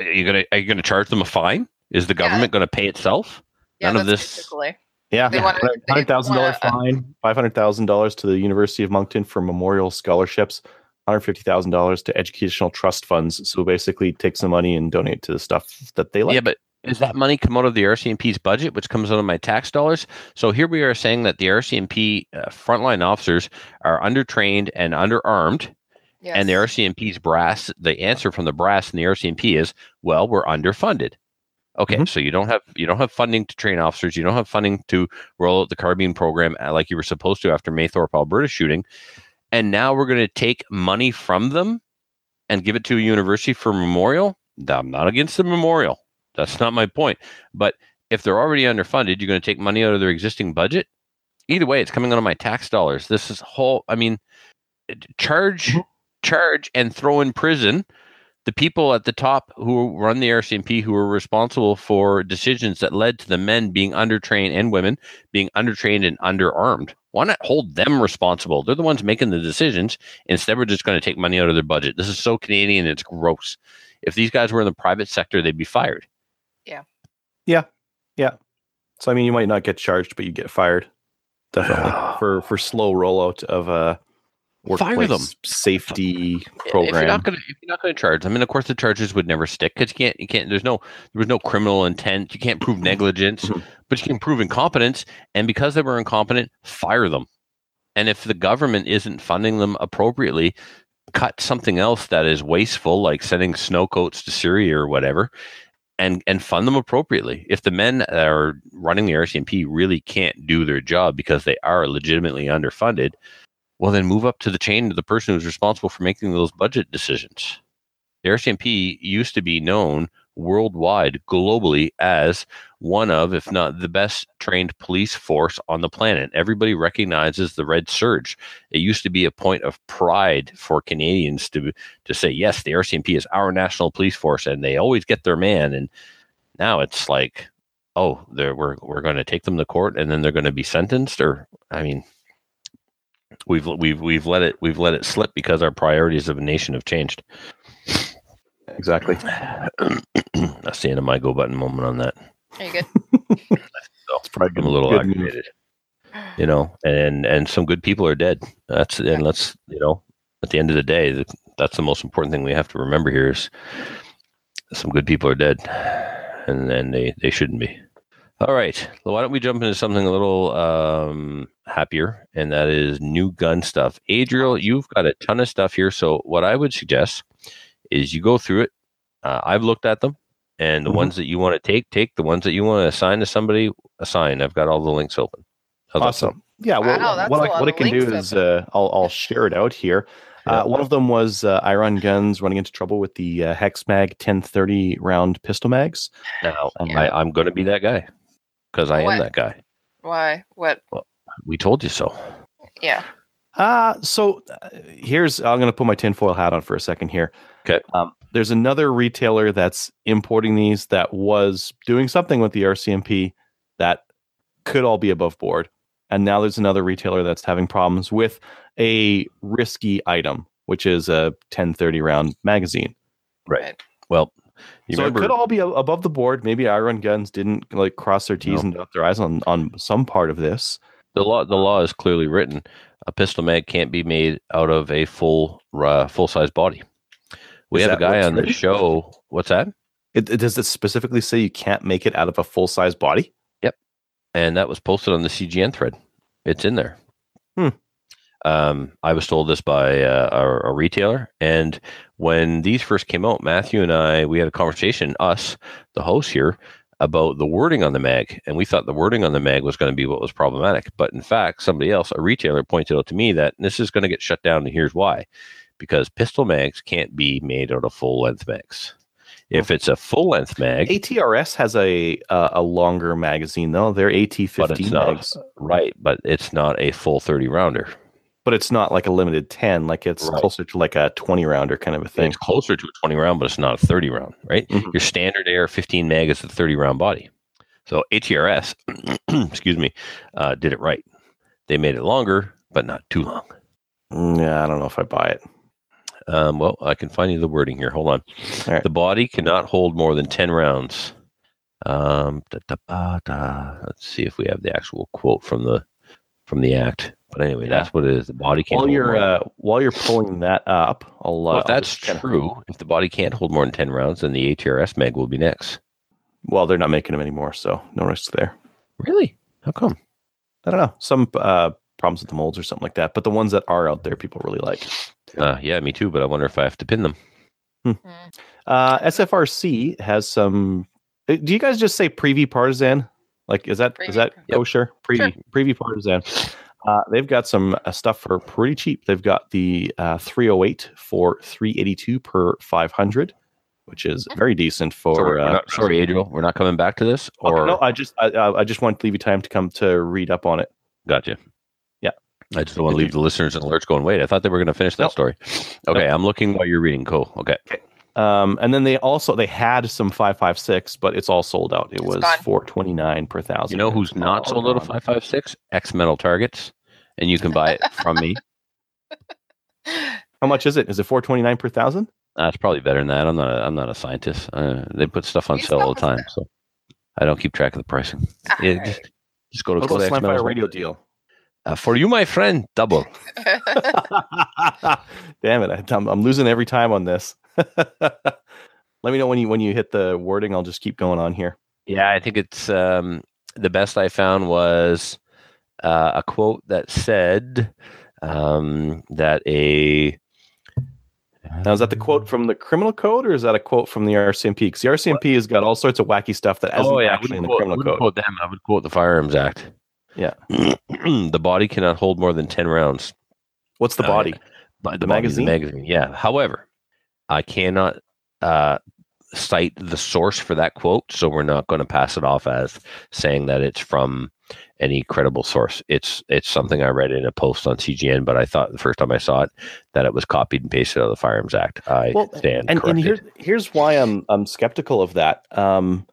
are you gonna are you gonna charge them a fine? Is the Yeah. government going to pay itself? Yeah, None of this- basically. Yeah, They hundred thousand dollar fine, five hundred thousand dollars to the University of Moncton for memorial scholarships, hundred fifty thousand dollars to educational trust funds. So basically, take some money and donate to the stuff that they like. Yeah, but does that money come out of the RCMP's budget, which comes out of my tax dollars? So here we are saying that the RCMP uh, frontline officers are undertrained and underarmed, Yes. and the RCMP's brass. The answer from the brass and the RCMP is, well, we're underfunded. Okay, Mhm. so you don't have you don't have funding to train officers. You don't have funding to roll out the carbine program uh, like you were supposed to after Mayerthorpe, Alberta shooting, and now we're going to take money from them and give it to a university for memorial. I'm not against the memorial. That's not my point. But if they're already underfunded, you're going to take money out of their existing budget. Either way, it's coming out of my tax dollars. This is whole. I mean, charge, Mhm. charge, and throw in prison the people at the top who run the RCMP who are responsible for decisions that led to the men being undertrained and women being undertrained and underarmed. Why not hold them responsible? They're the ones making the decisions. Instead, we're just going to take money out of their budget. This is so Canadian. It's gross. If these guys were in the private sector, they'd be fired. So I mean, you might not get charged, but you get fired. Definitely for for slow rollout of a Fire workplace them. safety program. not going to, if you're not going to charge, I mean, of course, the charges would never stick because you can't, you can't. There's no, there was no criminal intent. You can't prove negligence, Mhm. but you can prove incompetence. And because they were incompetent, fire them. And if the government isn't funding them appropriately, cut something else that is wasteful, like sending snow coats to Syria or whatever, and and fund them appropriately. If the men that are running the RCMP really can't do their job because they are legitimately underfunded, well, then move up to the chain to the person who's responsible for making those budget decisions. The RCMP used to be known worldwide, globally, as one of, if not the best trained police force on the planet. Everybody recognizes the Red Serge. It used to be a point of pride for Canadians to to say, yes, the RCMP is our national police force, and they always get their man. And now it's like, oh, they're, we're we're going to take them to court, and then they're going to be sentenced. Or, I mean, we've we've we've let it we've let it slip because our priorities of a nation have changed. Exactly. That's the end of my go button moment on that. Are you good? It's probably I'm a little good aggravated, you know, and and some good people are dead. That's and let's you know, at the end of the day, th- that's the most important thing we have to remember here is some good people are dead, and and they they shouldn't be. All right, well, why don't we jump into something a little um, happier, and that is new gun stuff. Adriel, you've got a ton of stuff here, so what I would suggest is you go through it. Uh, I've looked at them, and the Mhm. ones that you want to take, take. The ones that you want to assign to somebody, assign. I've got all the links open. How's that? Awesome. Yeah. Well, Wow, what a I, lot what I can do is uh, I'll I'll share it out here. Yeah. Uh, one of them was uh, Iron Guns running into trouble with the uh, Hex Mag 1030 round pistol mags. Now, Um, I, I'm going to be that guy because I am that guy. Why? What? We told you so. Yeah. Uh, so uh, here's I'm going to put my tinfoil hat on for a second here. Okay. Um, there's another retailer that's importing these that was doing something with the RCMP that could all be above board. And now there's another retailer that's having problems with a risky item, which is a 1030 round magazine. Right. Well, you so remember? it could all be above the board. Maybe Iron Guns didn't like cross their T's No. and dot their I's on, on some part of this. the law the law is clearly written a pistol mag can't be made out of a full uh, full size body we Is have a guy on the show What's that? It, it- does it specifically say you can't make it out of a full size body? Yep. And that was posted on the CGN thread. It's in there. Hmm. Um, I was told this by uh, a, a retailer, and when these first came out, Matthew and I we had a conversation, us, the hosts here, about the wording on the mag, and we thought the wording on the mag was going to be what was problematic. But in fact, somebody else, a retailer, pointed out to me that this is going to get shut down, and here's why: because pistol mags can't be made out of full length mags. If it's a full length mag, ATRS has a uh, a longer magazine though. They're AT fifteen not mags, right, but it's not a full thirty rounder. but it's not like a limited ten. Like it's Right. closer to like a twenty rounder kind of a thing. It's closer to a 20 round, but it's not a 30 round, right? Mhm. Your standard AR 15 mag is a 30 round body. So ATRS, excuse me, uh, did it right. They made it longer, but not too long. Mm, Yeah, I don't know if I buy it. Um, well, I can find you the wording here. Hold on. Right. The body cannot hold more than 10 rounds. Um, da, da, da. Let's see if we have the actual quote from the from the act. But anyway, Yeah. that's what it is. The body can't. While hold you're more. uh, while you're pulling that up, I'll. Uh, well, if I'll that's just kinda- true, if the body can't hold more than 10 rounds, then the ATRS mag will be next. Well, they're not making them anymore, so no risk there. Really? How come? I don't know. Some uh, problems with the molds or something like that. But the ones that are out there, people really like. Uh, yeah, me too. But I wonder if I have to pin them. Uh, SFRC has some. uh, Do you guys just say Prvi Partizan? Like, is that is Preview that Par- Yep. kosher? Preview Prvi Partizan. Uh, they've got some uh, stuff for pretty cheap. They've got the uh, 308 for 382 per 500, which is very decent for. So we're uh, not, sorry, Adriel, we're not coming back to this. Okay, Or no, I just I, I I just want to leave you time to come to read up on it. gotcha. Yeah. I just don't want to leave the listeners and alerts going. Wait, I thought they were going to finish that Nope. story. Okay, I'm looking while you're reading. Cool. Okay. Um, and then they also they had some 556, but it's all sold out. It was gone. 429 per thousand. You know who's not sold out of five five six? X Metal Targets, and you can buy it from me. How much is it? Is it 429 per thousand? Uh, it's probably better than that. I'm not. A, I'm not a scientist. Uh, they put stuff on You sale all the time, so I don't keep track of the pricing. Yeah, Alright. just, just go to What go about X Slamfire radio website. deal? Uh, for you, my friend. Double. Damn it! I- I'm, I'm losing every time on this. Let me know when you when you hit the wording. I'll just keep going on here. Yeah, I think it's um, the best I found was uh, a quote that said um, that a Now, is that the quote from the criminal code, or is that a quote from the RCMP? Because the RCMP has got all sorts of wacky stuff that isn't oh yeah, I actually in the quote, criminal wouldn't code. quote them. I would quote the Firearms Act. Yeah. the body cannot hold more than ten rounds. What's the Oh, body? yeah. By The body of magazine? magazine. Yeah. However, I cannot uh, cite the source for that quote, so we're not going to pass it off as saying that it's from any credible source. It's it's something I read in a post on CGN, but I thought the first time I saw it that it was copied and pasted out of the Firearms Act. I Well, stand and, and corrected. here's here's why I'm I'm skeptical of that. Um,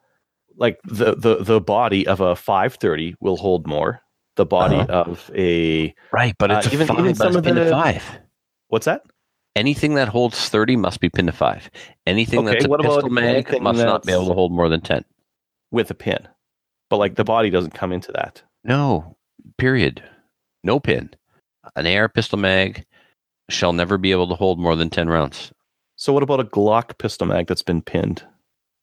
like the the the body of a 530 will hold more. The body Uh-huh. of a right, but uh, it's a even- five. even some of the- five. what's that? Anything that holds thirty must be pinned to five. Anything Okay, that's a what pistol mag must not be able to hold more than ten. with a pin, but like the body doesn't come into that. No, period. No pin. An AR pistol mag shall never be able to hold more than 10 rounds. So what about a Glock pistol mag that's been pinned?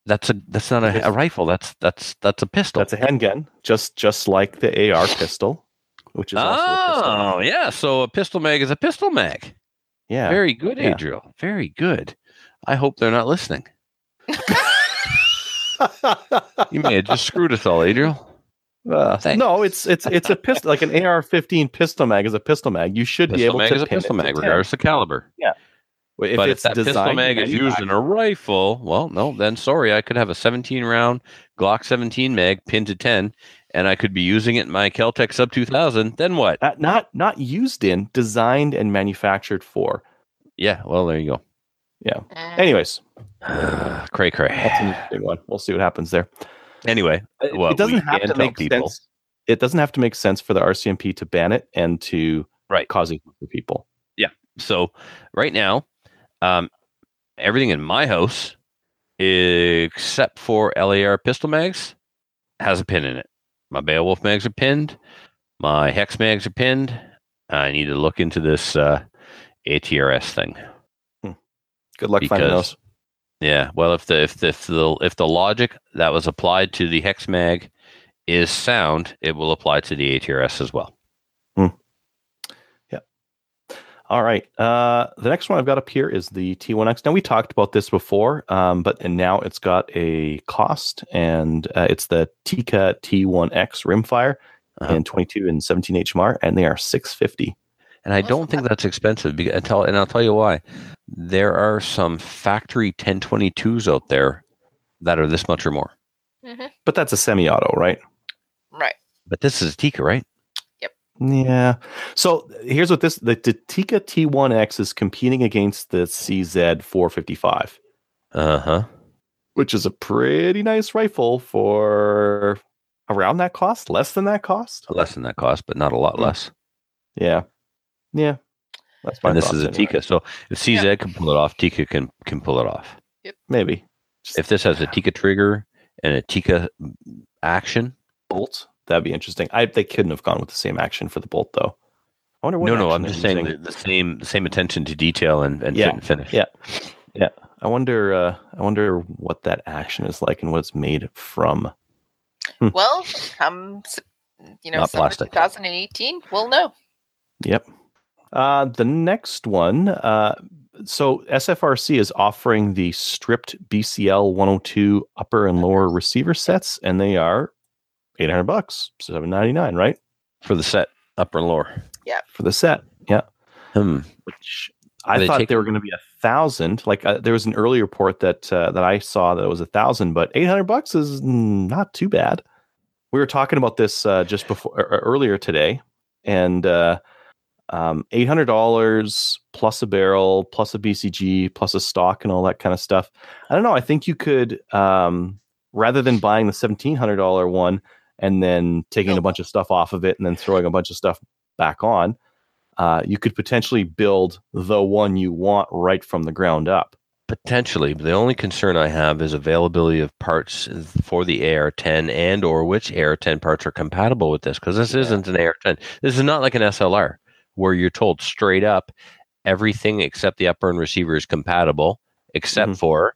That's a that's not a, a rifle. That's that's that's a pistol. That's a handgun, just just like the AR pistol, which is also oh, yeah. So a pistol mag is a pistol mag. Yeah. Very good, Yeah. Adriel. Very good. I hope they're not listening. You may have just screwed us all, Adriel. Uh, no, it's it's it's a pistol like an AR-15 pistol mag is a pistol mag. You should be able mag to is a pistol to mag, 10. regardless of caliber. If but if it's that pistol designed mag to is used in a rifle, well, no, then sorry, I could have a 17 round Glock 17 mag pinned to 10, and I could be using it in my Keltec Sub 2000. Then what? Uh, not not used in, designed and manufactured for. Yeah, well, there you go. Yeah. Anyways, cray cray. that's an interesting one. We'll see what happens there. Anyway, It- Well, it doesn't have to make people- sense. It doesn't have to make sense for the RCMP to ban it and to Right. cause it for people. Yeah. So right now, um, everything in my house, except for LAR pistol mags, has a pin in it. My Beowulf mags are pinned. My Hex mags are pinned. I need to look into this uh, ATRS thing. Good luck finding those. Yeah. Well, if the if the if the, if the logic that was applied to the hex mag is sound, it will apply to the ATRS as well. All right. Uh, the next one I've got up here is the T1X. Now we talked about this before, um, but and now it's got a cost, and uh, it's the Tikka T1X rimfire Uh-huh. and 22 and 17 HMR, and they are 650. And I don't think that's expensive. Because, and, tell, and I'll tell you why. There are some factory 1022s out there that are this much or more. But that's a semi-auto, right? Right. But this is a Tikka, right? Yeah. So here's what this: the, the Tikka T1X is competing against the CZ 455, Uh huh. which is a pretty nice rifle for around that cost, less than that cost. Less than that cost, but not a lot less. Yeah. Yeah. That's my and this is a anyway. Tikka. So if CZ can pull it off, Tikka can can pull it off. Maybe. If this has a Tikka trigger and a Tikka action, bolt. That'd be interesting. I they couldn't have gone with the same action for the bolt though. I wonder what no, no, I'm just saying the, the same the same attention to detail and, and Yeah, fit and finish. yeah. yeah. I wonder uh I wonder what that action is like and what it's made from. Well, come, you know, Not plastic. 2018, we'll know. Yep. Uh the next one, uh so SFRC is offering the stripped BCL 102 upper and lower receiver sets, and they are 800 bucks, 799, right? For the set, upper and lower. Yeah. For the set. Yeah. Hmm. which I they thought taking- they were going to be a thousand. Like uh, there was an early report that uh, that I saw that it was a thousand, but eight hundred bucks is not too bad. We were talking about this uh, just before er, er, earlier today, and uh, um, eight hundred dollars plus a barrel, plus a BCG, plus a stock, and all that kind of stuff. I don't know. I think you could um, rather than buying the seventeen hundred dollar one and then taking a bunch of stuff off of it and then throwing a bunch of stuff back on uh, you could potentially build the one you want right from the ground up. Potentially, the only concern I have is availability of parts for the AR10 and or which AR10 parts are compatible with this because this Yeah. isn't an AR10. This is not like an SLR where you're told straight up everything except the upper and receiver is compatible except Mhm. for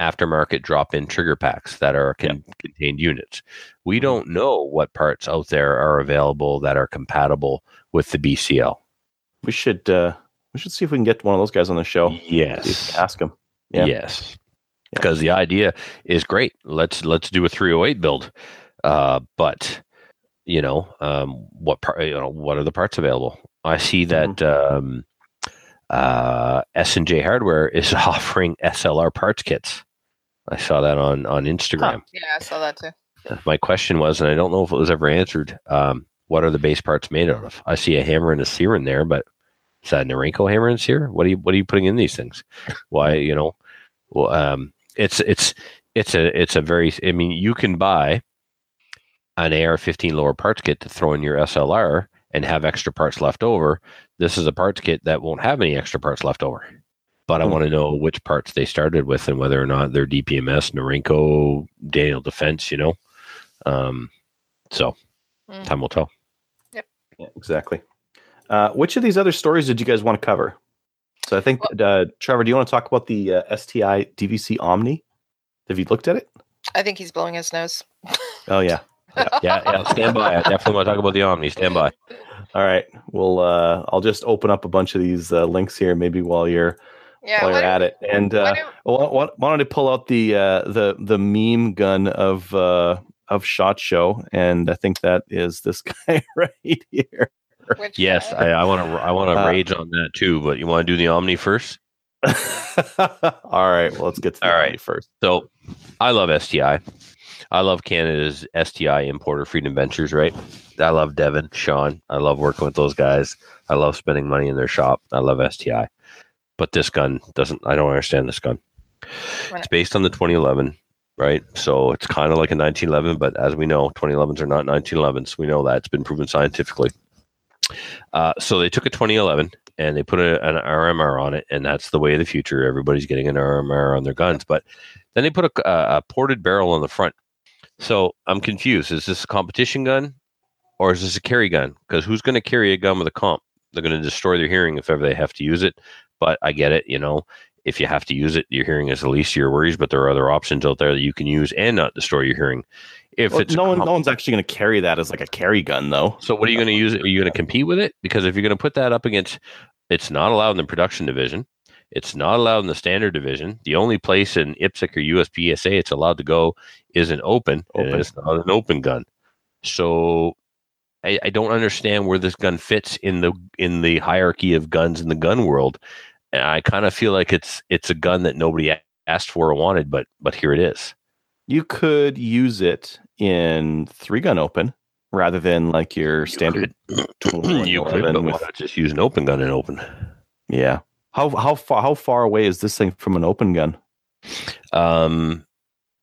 aftermarket drop-in trigger packs that are con- contained units. We Mhm. don't know what parts out there are available that are compatible with the BCL. We should uh, we should see if we can get one of those guys on the show. See if we Yes. ask them. Yeah. Yes. Because the idea is great. Let's let's do a 308 build. Uh, but you know, um, what part you know, what are the parts available? I see that um, uh, S and J Hardware is offering SLR parts kits. I saw that on on Instagram. Yeah, I saw that too. My question was, and I don't know if it was ever answered. Um, what are the base parts made out of? I see a hammer and a sear in there, but is that a Norinco hammer and sear? What are you What are you putting in these things? Why you know? Well, um, it's it's it's a it's a very. I mean, you can buy an AR-15 lower parts kit to throw in your SLR and have extra parts left over. This is a parts kit that won't have any extra parts left over. But I Hmm. want to know which parts they started with and whether or not they're DPMS, Norinco, Daniel Defense. You know, um, so Mhm. time will tell. Yeah, exactly. Uh, which of these other stories did you guys want to cover? So I think, uh, Trevor, do you want to talk about the uh, STI DVC Omni? Have you looked at it? I think he's blowing his nose. Oh yeah. Yeah, yeah. Stand by. I definitely want to talk about the Omni. Stand by. All right. Well, uh, I'll just open up a bunch of these uh, links here, maybe while you're Yeah, while why you're at it. And uh, why don't- Well, why, why don't I pull out the uh, the the meme gun of uh, of Shot Show, and I think that is this guy right here. which Yes, guy? I want to. I want to Uh, rage on that too. But you want to do the Omni first? All right, well, let's get to the All Omni right. first. So, I love STI. I love Canada's STI importer Freedom Ventures. Right. I love Devin, Sean. I love working with those guys. I love spending money in their shop. I love STI. But this gun doesn't. I don't understand this gun. It's based on the 2011, right? So it's kind of like a 1911, but as we know, 2011s are not 1911s. We know that it's been proven scientifically. Uh, so they took a 2011 and they put a, an RMR on it, and that's the way of the future. Everybody's getting an RMR on their guns, but then they put a, a, a ported barrel on the front. So I'm confused. Is this a competition gun or is this a carry gun? Because who's going to carry a gun with a comp? They're going to destroy their hearing if ever they have to use it. But I get it. You know, If you have to use it, your hearing is the least of your worries, but there are other options out there that you can use and not destroy your hearing. If Well, it's no one, no one's actually going to carry that as like a carry gun, though. so what are you going to use it? Are you going to compete with it? Because if you're going to put that up against, it's not allowed in the production division. It's not allowed in the standard division. The only place in IPSC or USPSA it's allowed to go is an open, and it's not an open gun. So I, I don't understand where this gun fits in the in the hierarchy of guns in the gun world. And I kind of feel like it's it's a gun that nobody asked for or wanted, but but here it is. You could use it in three gun open rather than like your standard. you could, but with- just use an open gun in open? Yeah. How how far how far away is this thing from an open gun? Um,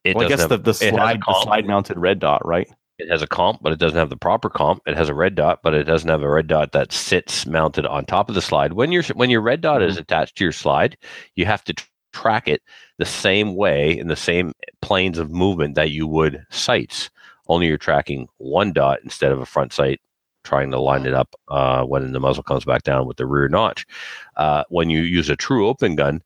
well, I guess have- the, the it has a slide the slide mounted red dot, right? It has a comp, but it doesn't have the proper comp. It has a red dot, but it doesn't have a red dot that sits mounted on top of the slide. When your when your red dot is attached to your slide, you have to tr- track it the same way in the same planes of movement that you would sights. Only you're tracking one dot instead of a front sight, trying to line it up uh, when the muzzle comes back down with the rear notch. Uh, when you use a true open gun,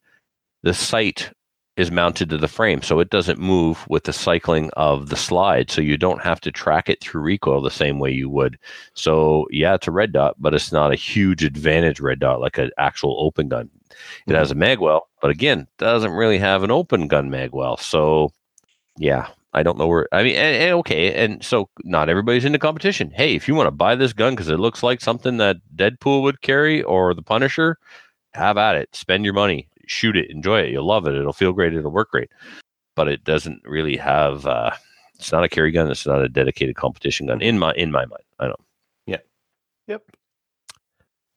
the sight is mounted to the frame, so it doesn't move with the cycling of the slide. So you don't have to track it through recoil the same way you would. So yeah, it's a red dot, but it's not a huge advantage red dot like an actual open gun. It mm-hmm. has a magwell, but again, doesn't really have an open gun magwell. So yeah, I don't know where. I mean, and, and okay, and so not everybody's into competition. Hey, if you want to buy this gun because it looks like something that Deadpool would carry or the Punisher, have at it. Spend your money, shoot it, enjoy it. You'll love it. It'll feel great. It'll work great. But it doesn't really have. Uh, it's not a carry gun. It's not a dedicated competition gun in my in my mind. I don't. Yeah. Yep.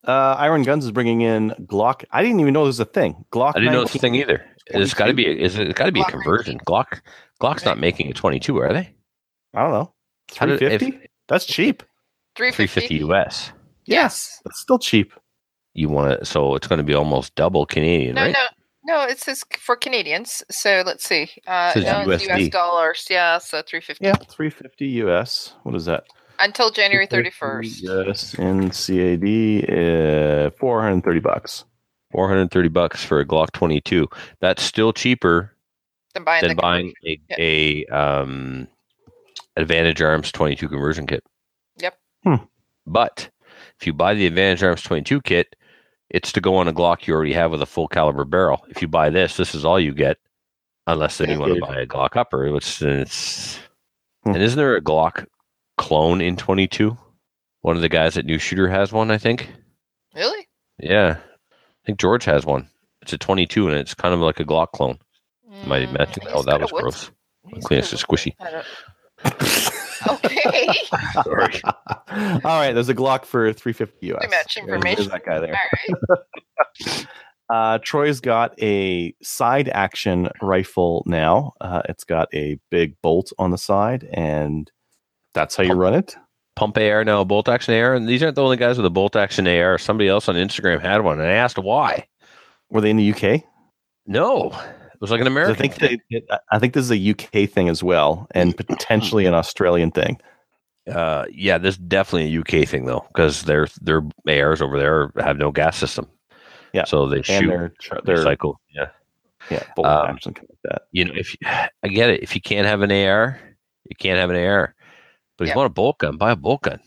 Uh, Iron Guns is bringing in Glock. I didn't even know this was a thing. Glock. I didn't know it's a thing either. It's got to be. Is it got to be a conversion? Glock. Glock's not making a 22, are they? I don't know. 350. did- if- That's cheap. 350. 350 US. Yes. That's still cheap. You want to? So it's going to be almost double Canadian, No, right? no. No, it says for Canadians. So let's see. Uh, Says no, it's USD. US dollars. Yeah, so 350 Yeah, three fifty US. What is that? until January 31st. Yes, in CAD, uh, four hundred thirty bucks. 430 bucks for a Glock 22. That's still cheaper Then buying than the buying a, a um, Advantage Arms 22 conversion kit. Yep. Hmm. But if you buy the Advantage Arms 22 kit, it's to go on a Glock you already have with a full caliber barrel. If you buy this, this is all you get, unless then you want to buy a Glock upper, which it's. Hmm. And isn't there a Glock clone in 22? One of the guys at New Shooter has one, I think. Really? Yeah, I think George has one. It's a 22, and it's kind of like a Glock clone. Might have Mm, mentioned. he's Oh, that was gross. he's Cleanest got is a squishy. I don't- okay. Sorry. All right, there's a Glock for three fifty US. Too much information. There's that guy there. All right. Uh, Troy's got a side action rifle now. Uh, it's got a big bolt on the side, and that's how you Pump. run it. Pump AR now, a bolt action AR, and these aren't the only guys with a bolt action AR. Somebody else on Instagram had one, and I asked why. Were they in the UK? No, was like an American. I think they, I think this is a UK thing as well, and potentially an Australian thing. uh, yeah, this is definitely a UK thing though, because their their ARs over there have no gas system. Yeah, so they shoot, their tr- they their cycle. Yeah, yeah bolt Um, action like that. you know, if I get it, if you can't have an AR, you can't have an AR. But if Yeah. you want a bolt gun, buy a bolt gun.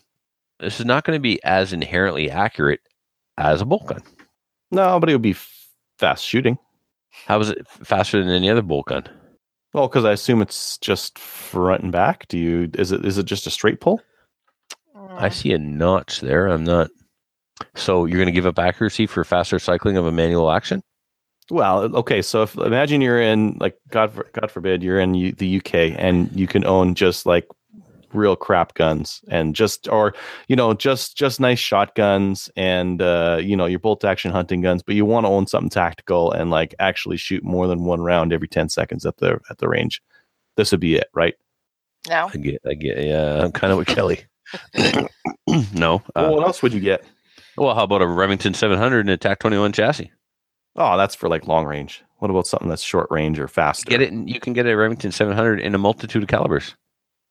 This is not going to be as inherently accurate as a bolt gun. No, but it would be fast shooting. How is it faster than any other bolt gun? Well, because I assume it's just front and back. Do you? Is it? Is it just a straight pull? I see a notch there. I'm not. So you're going to give up accuracy for faster cycling of a manual action? Well, okay. So if imagine you're in like God, for, God forbid, you're in U, the UK and you can own just like real crap guns and just or you know just just nice shotguns and uh you know your bolt action hunting guns but you want to own something tactical and like actually shoot more than one round every 10 seconds at the at the range this would be it right No. I get, I get, yeah, I'm kind of with Kelly. no. well, Uh, what else would you get well, how about a Remington 700 and a TAC 21 chassis? oh that's for like long range what about something that's short range or faster Get it. In, you can get a Remington 700 in a multitude of calibers.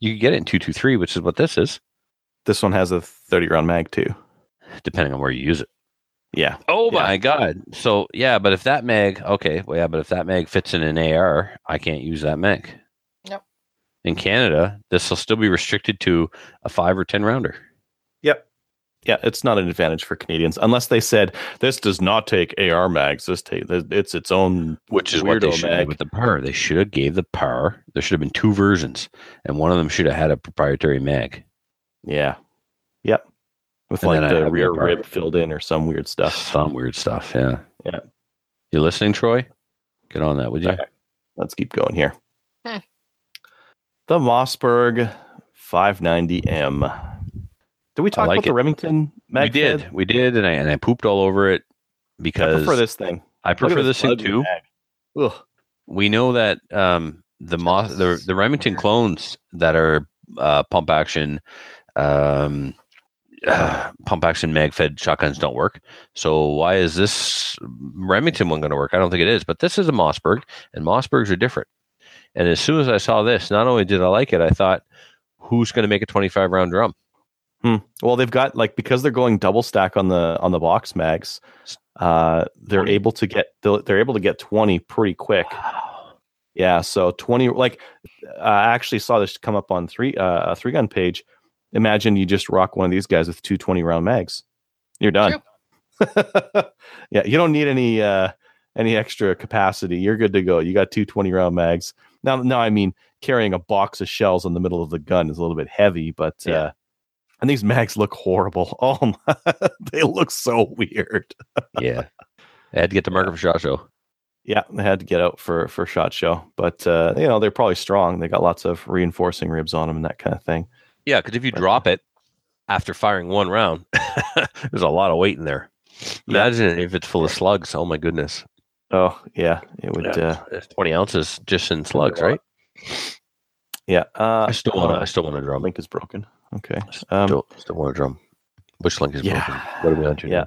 You can get it in 223, which is what this is, this one has a 30 round mag too depending on where you use it. Yeah. Oh Yeah. my god. So yeah, but if that mag, okay, well yeah, but if that mag fits in an AR, I can't use that mag. Yep. In Canada, this will still be restricted to a five or ten rounder. Yep. Yeah, it's not an advantage for Canadians unless they said this does not take AR mags. This take it's its own Which is what they weirdo should have mag. with the power. They should have gave the power. There should have been two versions, and one of them should have had a proprietary mag. Yeah. Yep. With And like then I the rear the rib filled in or some weird stuff. Some weird stuff. Yeah. Yeah. You listening, Troy? Get on that, would you? Okay. Let's keep going here. Hmm. The Mossberg 590M. Did we talk like about the. Remington mag? we did. fed? We did, and I and I pooped all over it I because prefer this thing. I prefer this thing too. Ugh. we know that um, the Moss, the the Remington clones that are uh, pump action, um, uh, pump action mag fed shotguns don't work. So why is this Remington one going to work? I don't think it is. But this is a Mossberg, and Mossbergs are different. And as soon as I saw this, not only did I like it, I thought, who's going to make a twenty five round drum? Hmm. Well, they've got like because they're going double stack on the on the box mags. Uh, they're able to get they're able to get twenty pretty quick. Yeah, so twenty like I actually saw this come up on three uh, a three gun page. Imagine you just rock one of these guys with two 20 round mags. You're done. yeah, you don't need any uh any extra capacity. You're good to go. You got two 20 round mags. Now now I mean carrying a box of shells in the middle of the gun is a little bit heavy, but Yeah. uh and these mags look horrible. Oh my, they look so weird. yeah, I had to get the marker for shot show. Yeah, they had to get out for for shot show, but uh, you know they're probably strong. They got lots of reinforcing ribs on them and that kind of thing. Yeah, because if you drop it after firing one round, there's a lot of weight in there. Yeah. Imagine if it's full of slugs. Oh my goodness. Oh yeah, it would. Yeah, Uh, it's 20 ounces just in slugs, right? yeah, uh, I still want to. uh, I still want to draw. link is broken. Okay. Um, still, still want to drum. Which link is Yeah. broken? What are we on to? Yeah.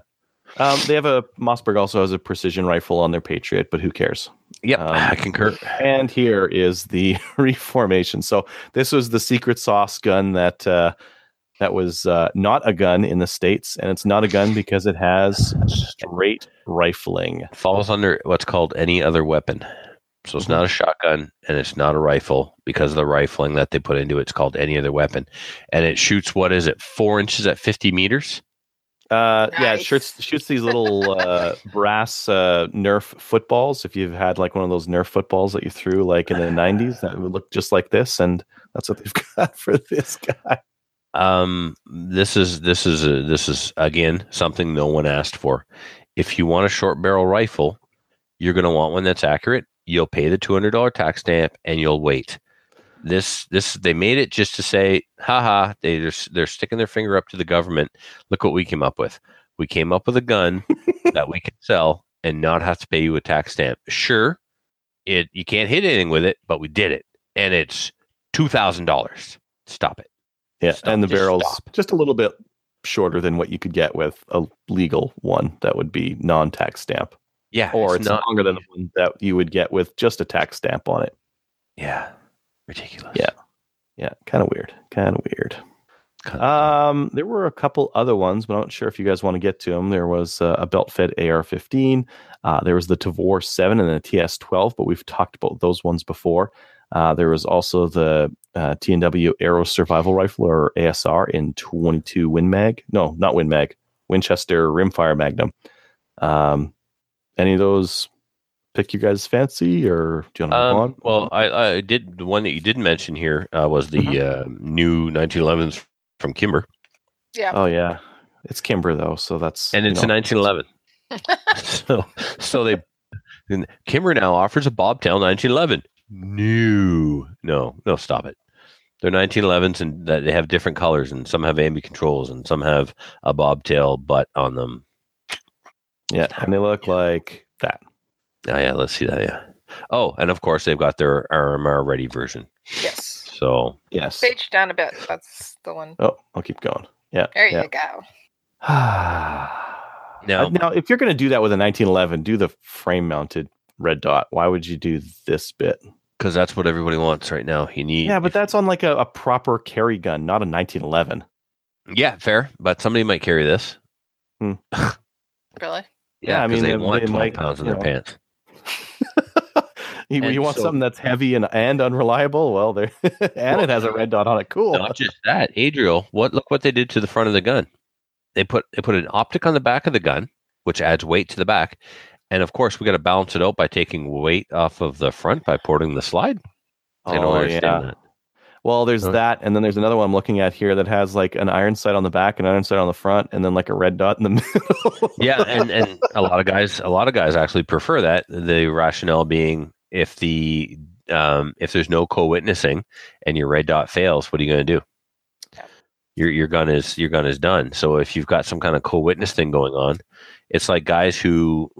um, they have a Mossberg also has a precision rifle on their Patriot, but who cares? Yep. Um, I concur. And here is the reformation. So this was the secret sauce gun that uh, that was uh, not a gun in the states, and it's not a gun because it has straight rifling. Falls under what's called any other weapon. So it's not a shotgun and it's not a rifle because of the rifling that they put into it. It's called any other weapon, and it shoots what is it? Four inches at 50 meters. Uh, yeah, it shoots shoots these little uh, brass uh, Nerf footballs. If you've had like one of those Nerf footballs that you threw like in the '90s, that would look just like this, and that's what they've got for this guy. Um, this is this is a, this is again something no one asked for. If you want a short barrel rifle, you're going to want one that's accurate. You'll pay the two hundred dollar tax stamp, and you'll wait. This this they made it just to say, haha. They just they're sticking their finger up to the government. Look what we came up with. We came up with a gun that we can sell and not have to pay you a tax stamp. Sure, it you can't hit anything with it, but we did it, and it's two thousand dollars. Stop it. Yeah, Stop, and the just barrel's stop. just a little bit shorter than what you could get with a legal one that would be non-tax stamp, Yeah, or it's, not. longer than the one that you would get with just a tax stamp on it. Yeah, ridiculous. Yeah. Yeah, kind of weird. Kind of weird. Kinda- Um, there were a couple other ones, but I'm not sure if you guys want to get to them. There was uh, a belt-fed AR-15. Uh, there was the Tavor 7 and the TS-12, but we've talked about those ones before. Uh, there was also the uh, TNW Aero Survival Rifle or ASR in 22 Win Mag. No, not Win Mag. Winchester Rimfire Magnum. Um, any of those pick you guys fancy, or do you want to move Um, on? well, I, I did the one that you didn't mention here uh, was the Mm-hmm. uh, new 1911s from Kimber, Yeah. Oh yeah, it's Kimber though, so that's and it's know, a 1911. so, so they and Kimber now offers a bobtail 1911. New, no, no, stop it. They're 1911s, and that they have different colors, and some have ambi controls, and some have a bobtail butt on them. Yeah, and they look like that. Oh yeah, let's see that. Yeah. Oh, and of course they've got their RMR ready version. Yes. So Yes. Page down a bit. That's the one. Oh, I'll keep going. Yeah. There you yeah. go. now, now, if you're going to do that with a 1911, do the frame mounted red dot. Why would you do this bit? because that's what everybody wants right now. You need Yeah, but that's on like a, a proper carry gun, not a 1911. Yeah, fair. But somebody might carry this. Hmm. Really? Yeah, Yeah, I mean, they they- want they 12 might, pounds in their know. pants. you, you want so- something that's heavy and, and unreliable? Well, there and it has a red dot on it. Cool. Not just that, Adriel. What look what they did to the front of the gun. They put they put an optic on the back of the gun, which adds weight to the back, and of course we got to balance it out by taking weight off of the front by porting the slide. I don't Oh, understand yeah. that. Well, there's Huh. that, and then there's another one I'm looking at here that has like an iron sight on the back, an iron sight on the front, and then like a red dot in the middle. Yeah, and and a lot of guys a lot of guys actually prefer that. The rationale being if the um, if there's no co-witnessing and your red dot fails, what are you going to do? Your your gun is your gun is done. So if you've got some kind of co-witness thing going on, it's like guys who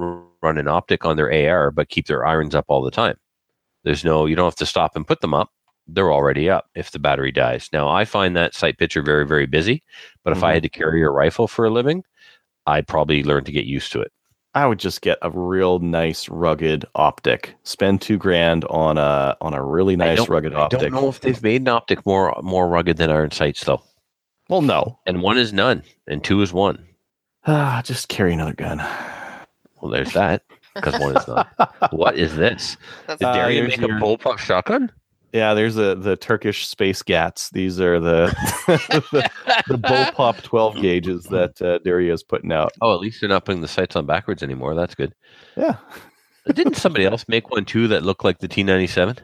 run an optic on their AR but keep their irons up all the time. There's no you don't have to stop and put them up. They're already up if the battery dies. Now I find that sight picture very very busy, but if I had to carry a rifle for a living, I'd probably learn to get used to it. I would just get a real nice rugged optic. Spend two grand on a on a really nice don't- rugged I optic. don't know if they've made an optic more more rugged than iron sights though. Well, no. And one is none, and two is one. Ah, just carry another gun. Well, there's that because one is none. what is this? That's Did Uh, Darian make your- a bullpup shotgun? Yeah, there's a the Turkish space gats. These are the the, the bullpup 12 gauges that uh, Derya's putting out. Oh, at least they're not putting the sights on backwards anymore. That's good. Yeah. Didn't somebody else make one too that looked like the T97?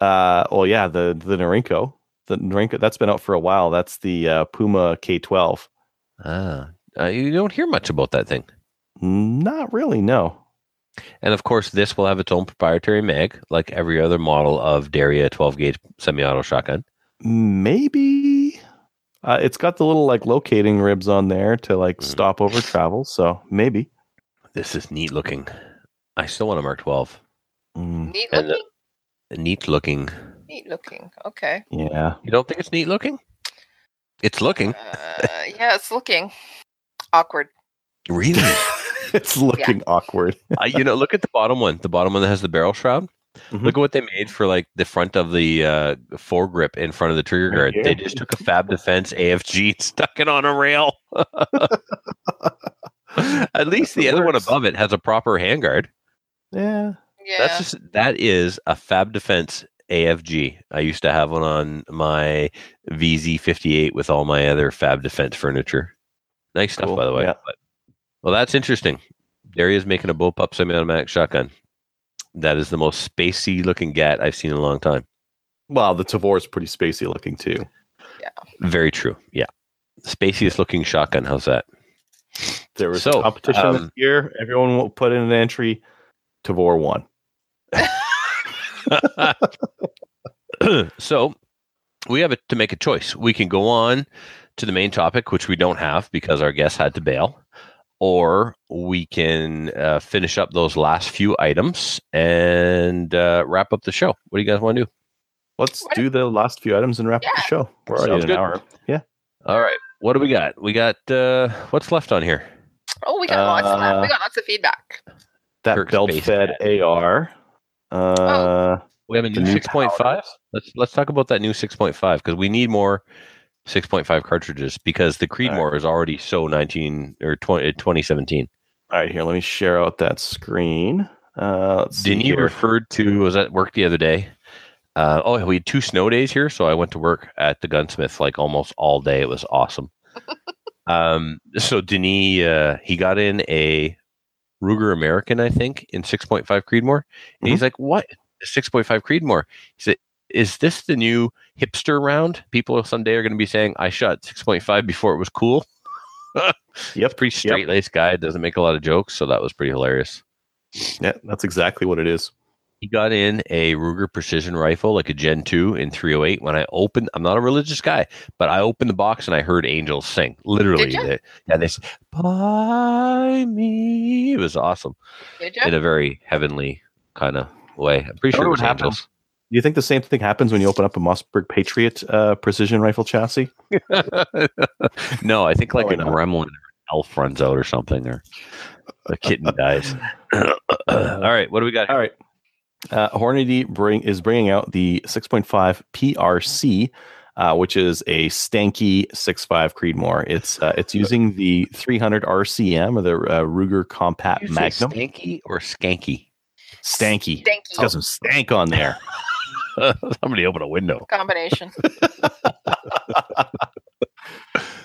Uh, well, yeah, the the Norinco, the Norinco that's been out for a while. That's the uh, Puma K12. Ah, uh, you don't hear much about that thing. Not really, no. And of course, this will have its own proprietary mag, like every other model of Derya 12 gauge semi-auto shotgun. Maybe uh, it's got the little like locating ribs on there to like Mhm. stop over travel. So maybe. This is neat looking. I still want a Mark 12. Mm, neat And, uh, looking. Neat looking. neat looking. Okay. yeah. You don't think it's neat looking? It's looking. Uh, yeah, it's looking awkward. Really? it's looking awkward. uh, you know, look at the bottom one. The bottom one that has the barrel shroud. Mhm. Look at what they made for like the front of the uh, foregrip in front of the trigger guard. here. They just took a Fab Defense AFG, and stuck it on a rail. At least the It other one above it has a proper handguard. Yeah. Yeah. That's just that is a Fab Defense AFG. I used to have one on my VZ58 with all my other Fab Defense furniture. Nice stuff, Cool, by the way. yeah. But, well, that's interesting. Derya's making a bullpup semi-automatic shotgun. That is the most spacey looking gat I've seen in a long time. Well, the Tavor is pretty spacey looking too. Yeah. Very true. Yeah, spaciest looking shotgun. How's that? There was So, a competition this um, year. Everyone will put in an entry. Tavor won. so we have to make a choice. We can go on to the main topic, which we don't have because our guest had to bail, or we can uh, finish up those last few items and uh, wrap up the show. What do you guys want to do? Let's What? do the last few items and wrap up the show. We're already Sounds at an good. hour. Yeah. All right. What do we got? We got uh, what's left on here? oh, we got lots of that. We got lots of feedback. That Kirk's belt Space fed AR. Uh, We have a new new six point five. Let's let's talk about that new six point five because we need more six point five cartridges because the Creedmoor is already so nineteen or 20, 2017. all right, here, let me share out that screen. Uh, Denis referred to was at work the other day. Uh, oh, we had two snow days here, so I went to work at the gunsmith like almost all day. It was awesome. um, so Denis, uh, he got in a Ruger American, I think, in six point five Creedmoor, and he's like, "What? Six point five Creedmoor?" He said, "Is this the new hipster round? People someday are going to be saying I shot six point five before it was cool." Yep. Pretty straight laced guy, doesn't make a lot of jokes, so that was pretty hilarious. Yeah, that's exactly what it is. He got in a Ruger precision rifle, like a Gen 2 in 308. When I opened, I'm not a religious guy, but I opened the box and I heard angels sing. Literally. Did? They, yeah, they said, By me. It was awesome Did in a very heavenly kind of way. I'm pretty sure it was angels. Do you think the same thing happens when you open up a Mossberg Patriot uh, precision rifle chassis? no, I think like Probably a not. gremlin or an elf runs out or something, or a kitten dies. All right, what do we got? All right. Uh, Hornady bring is bringing out the 6.5 PRC. uh, which is a stanky 6.5 Creedmoor. It's uh, it's using the 300 RCM or the uh, Ruger Compact You Magnum. stanky or skanky? Stanky. It's Stanky got some stank on there. Somebody open a window. combination.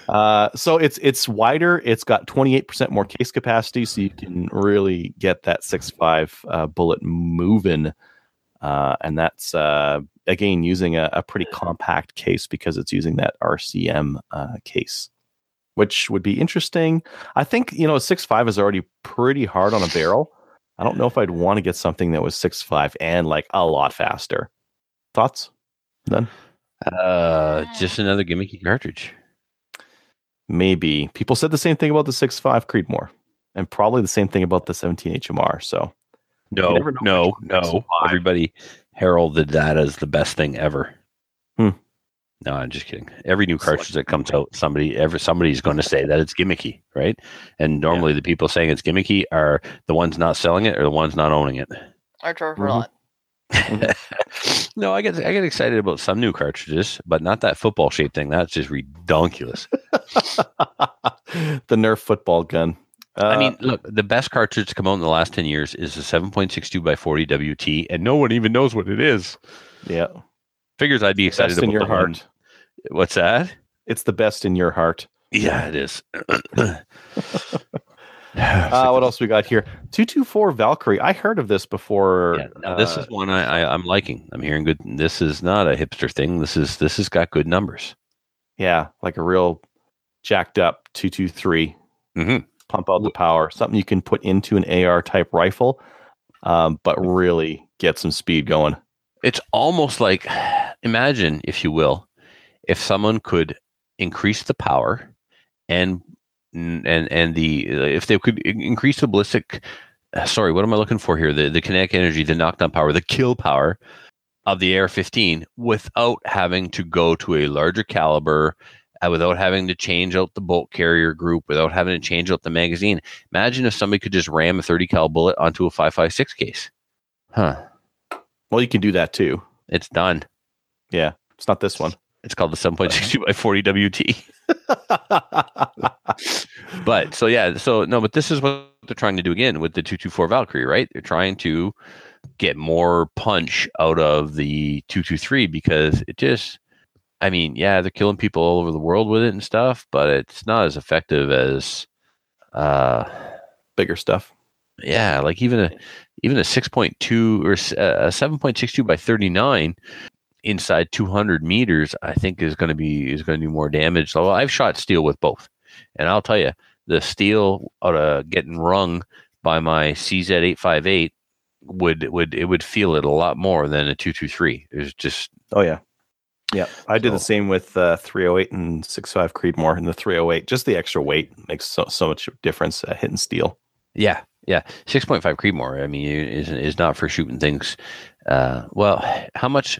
Uh, so it's it's wider. It's got 28% more case capacity, so you can really get that 6.5 uh, bullet moving. Uh, and that's uh, again using a, a pretty compact case because it's using that RCM uh, case, which would be interesting. I think you know 6.5 is already pretty hard on a barrel. I don't know if I'd want to get something that was 6.5 and like a lot faster. Thoughts? None. Uh, just another gimmicky cartridge. Maybe people said the same thing about the 6.5 Creedmoor, and probably the same thing about the 17 HMR. So No, no, which one makes no. them live. Everybody heralded that as the best thing ever. Hmm. No, I'm just kidding. Every new Select- cartridge that comes out, somebody, ever somebody's going to say that it's gimmicky, right? And normally, the people saying it's gimmicky are the ones not selling it or the ones not owning it. Archer Mhm. Roulette. no, I get I get excited about some new cartridges, but not that football shaped thing. That's just redonkulous. the Nerf football gun. Uh, I mean, look, the best cartridge to come out in the last ten years is the 7.62 by 40 WT, and no one even knows what it is. yeah, Figures I'd be excited best in your the one- heart. What's that? It's the best in your heart. Yeah, it is. Uh, what else we got here? Two two four Valkyrie. I heard of this before. Yeah, now this uh, is one I, I I'm liking. I'm hearing good. This is not a hipster thing. This is this has got good numbers. yeah, like a real jacked up two two three. Mhm. Pump out the power. Something you can put into an AR type rifle, um, but really get some speed going. It's almost like imagine, if you will, if someone could increase the power and and and the if they could increase the ballistic. uh, Sorry, what am I looking for here? The the kinetic energy, the knockdown power, the kill power of the AR-15 without having to go to a larger caliber, uh, without having to change out the bolt carrier group, without having to change out the magazine. Imagine if somebody could just ram a 30 cal bullet onto a 5.56 case. Huh. Well, you can do that too. It's done. Yeah, it's not this one. It's called the 7.62 by 40 WT. But so yeah, so no, but this is what they're trying to do again with the 224 Valkyrie, right? They're trying to get more punch out of the 223 because it just I mean, yeah, they're killing people all over the world with it and stuff, but it's not as effective as uh Bigger stuff. yeah, like even a even a 6.2 or uh, a 7.62 by 39 inside 200 meters, I think is going to be is going to do more damage. So I've shot steel with both, and I'll tell you, the steel out of getting rung by my CZ858 would would it would feel it a lot more than a 223. There's just Oh yeah, yeah. I did the same with uh, 308 and 65 Creedmoor. And the 308, just the extra weight makes so so much difference uh, hitting steel. Yeah, yeah. Six point five Creedmoor. I mean, is is not for shooting things. Uh, well, how much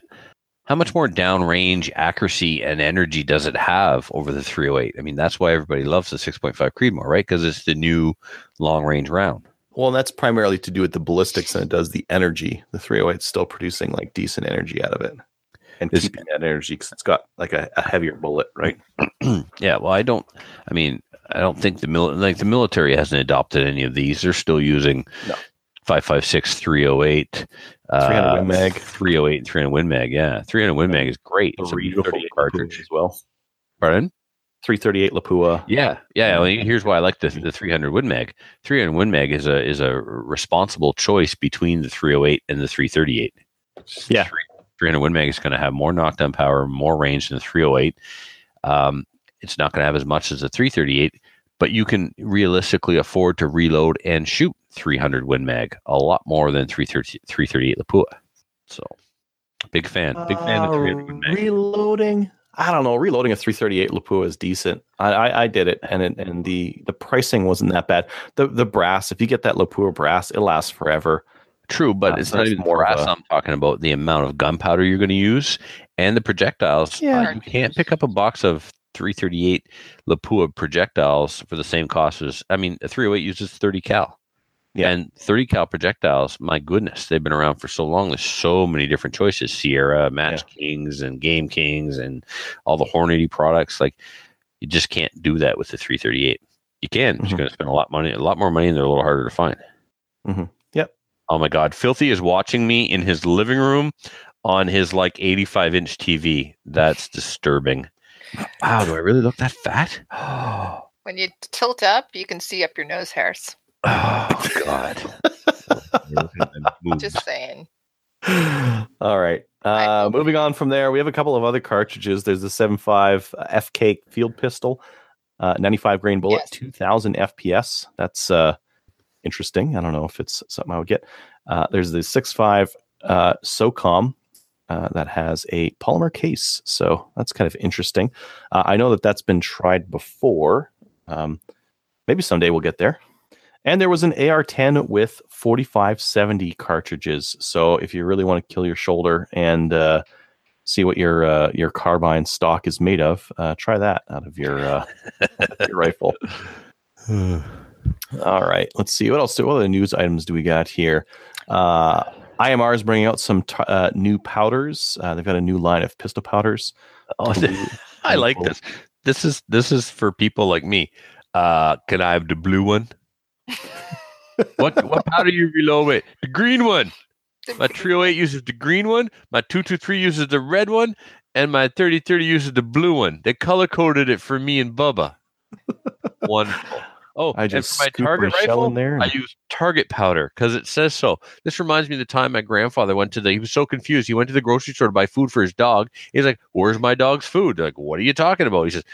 how much more downrange accuracy and energy does it have over the 308? I mean, that's why everybody loves the six point five Creedmoor, right? Because it's the new long range round. Well, that's primarily to do with the ballistics and it does the energy. The 308 is still producing like decent energy out of it and keeping that energy because it's got like a, a heavier bullet, right? yeah. Well, I don't. I mean, I don't think the mil- like the military hasn't adopted any of these. They're still using No. 556 308 uh, 300 Win Mag. 308 and 300 Win Mag. Yeah, 300 Win Mag is great. It's a beautiful 338 cartridge. as well. Pardon? 338 Lapua. Yeah, yeah. Well, here's why I like the the 300 Win Mag. 300 Win Mag is a is a responsible choice between the 308 and the 338. Yeah. 300 Win Mag is going to have more knockdown power, more range than the 308. Um, it's not going to have as much as the 338, but you can realistically afford to reload and shoot 300 Win Mag a lot more than 330, 338 Lapua. So, big fan, big fan of 300 Win Uh, Mag. reloading. I don't know. Reloading a 338 Lapua is decent. I, I, I did it, and it, and the the pricing wasn't that bad. The the brass, if you get that Lapua brass, it lasts forever. True, but Uh, it's not even more brass. I'm talking about the amount of gunpowder you're going to use and the projectiles. Yeah. Uh, you can't pick up a box of 338 Lapua projectiles for the same cost as. I mean, a 308 uses 30 cal. Yeah. And 30 cal projectiles, my goodness, they've been around for so long. There's so many different choices Sierra, Match Kings, and Game Kings, and all the Hornady products. Like, you just can't do that with the 338. You can, but Mhm. you're going to spend a lot money, a lot more money, and they're a little harder to find. Mhm. Yep. Oh my God. Filthy is watching me in his living room on his like 85 inch TV. That's disturbing. Wow, do I really look that fat? Oh, When you tilt up, you can see up your nose hairs. Oh God. Just saying. All right. Uh, moving on from there, we have a couple of other cartridges. There's the 7.5 FK field pistol, uh, 95 grain bullet, Yes. 2000 FPS. That's uh, interesting. I don't know if it's something I would get. Uh, there's the 6.5 uh, SOCOM uh, that has a polymer case. So that's kind of interesting. Uh, I know that that's been tried before. Um, maybe someday we'll get there. And there was an AR-10 with 4570 cartridges. So if you really want to kill your shoulder and uh, see what your uh, your carbine stock is made of, uh, try that out of your, uh, your rifle. All right, let's see what else. Do, What other news items do we got here? Uh, IMR is bringing out some t- uh, new powders. Uh, they've got a new line of pistol powders. Oh, I like this. This is this is for people like me. Uh, can I have the blue one? what what powder you reload with? The green one. My 308 uses the green one. My 223 uses the red one, and my 3030 uses the blue one. They color coded it for me and Bubba. Wonderful. Oh, I and just for my target rifle, in there. I use Target powder because it says so. This reminds me of the time my grandfather went to the. He was so confused. He went to the grocery store to buy food for his dog. He's like, "Where's my dog's food?" They're like, "What are you talking about?" He says,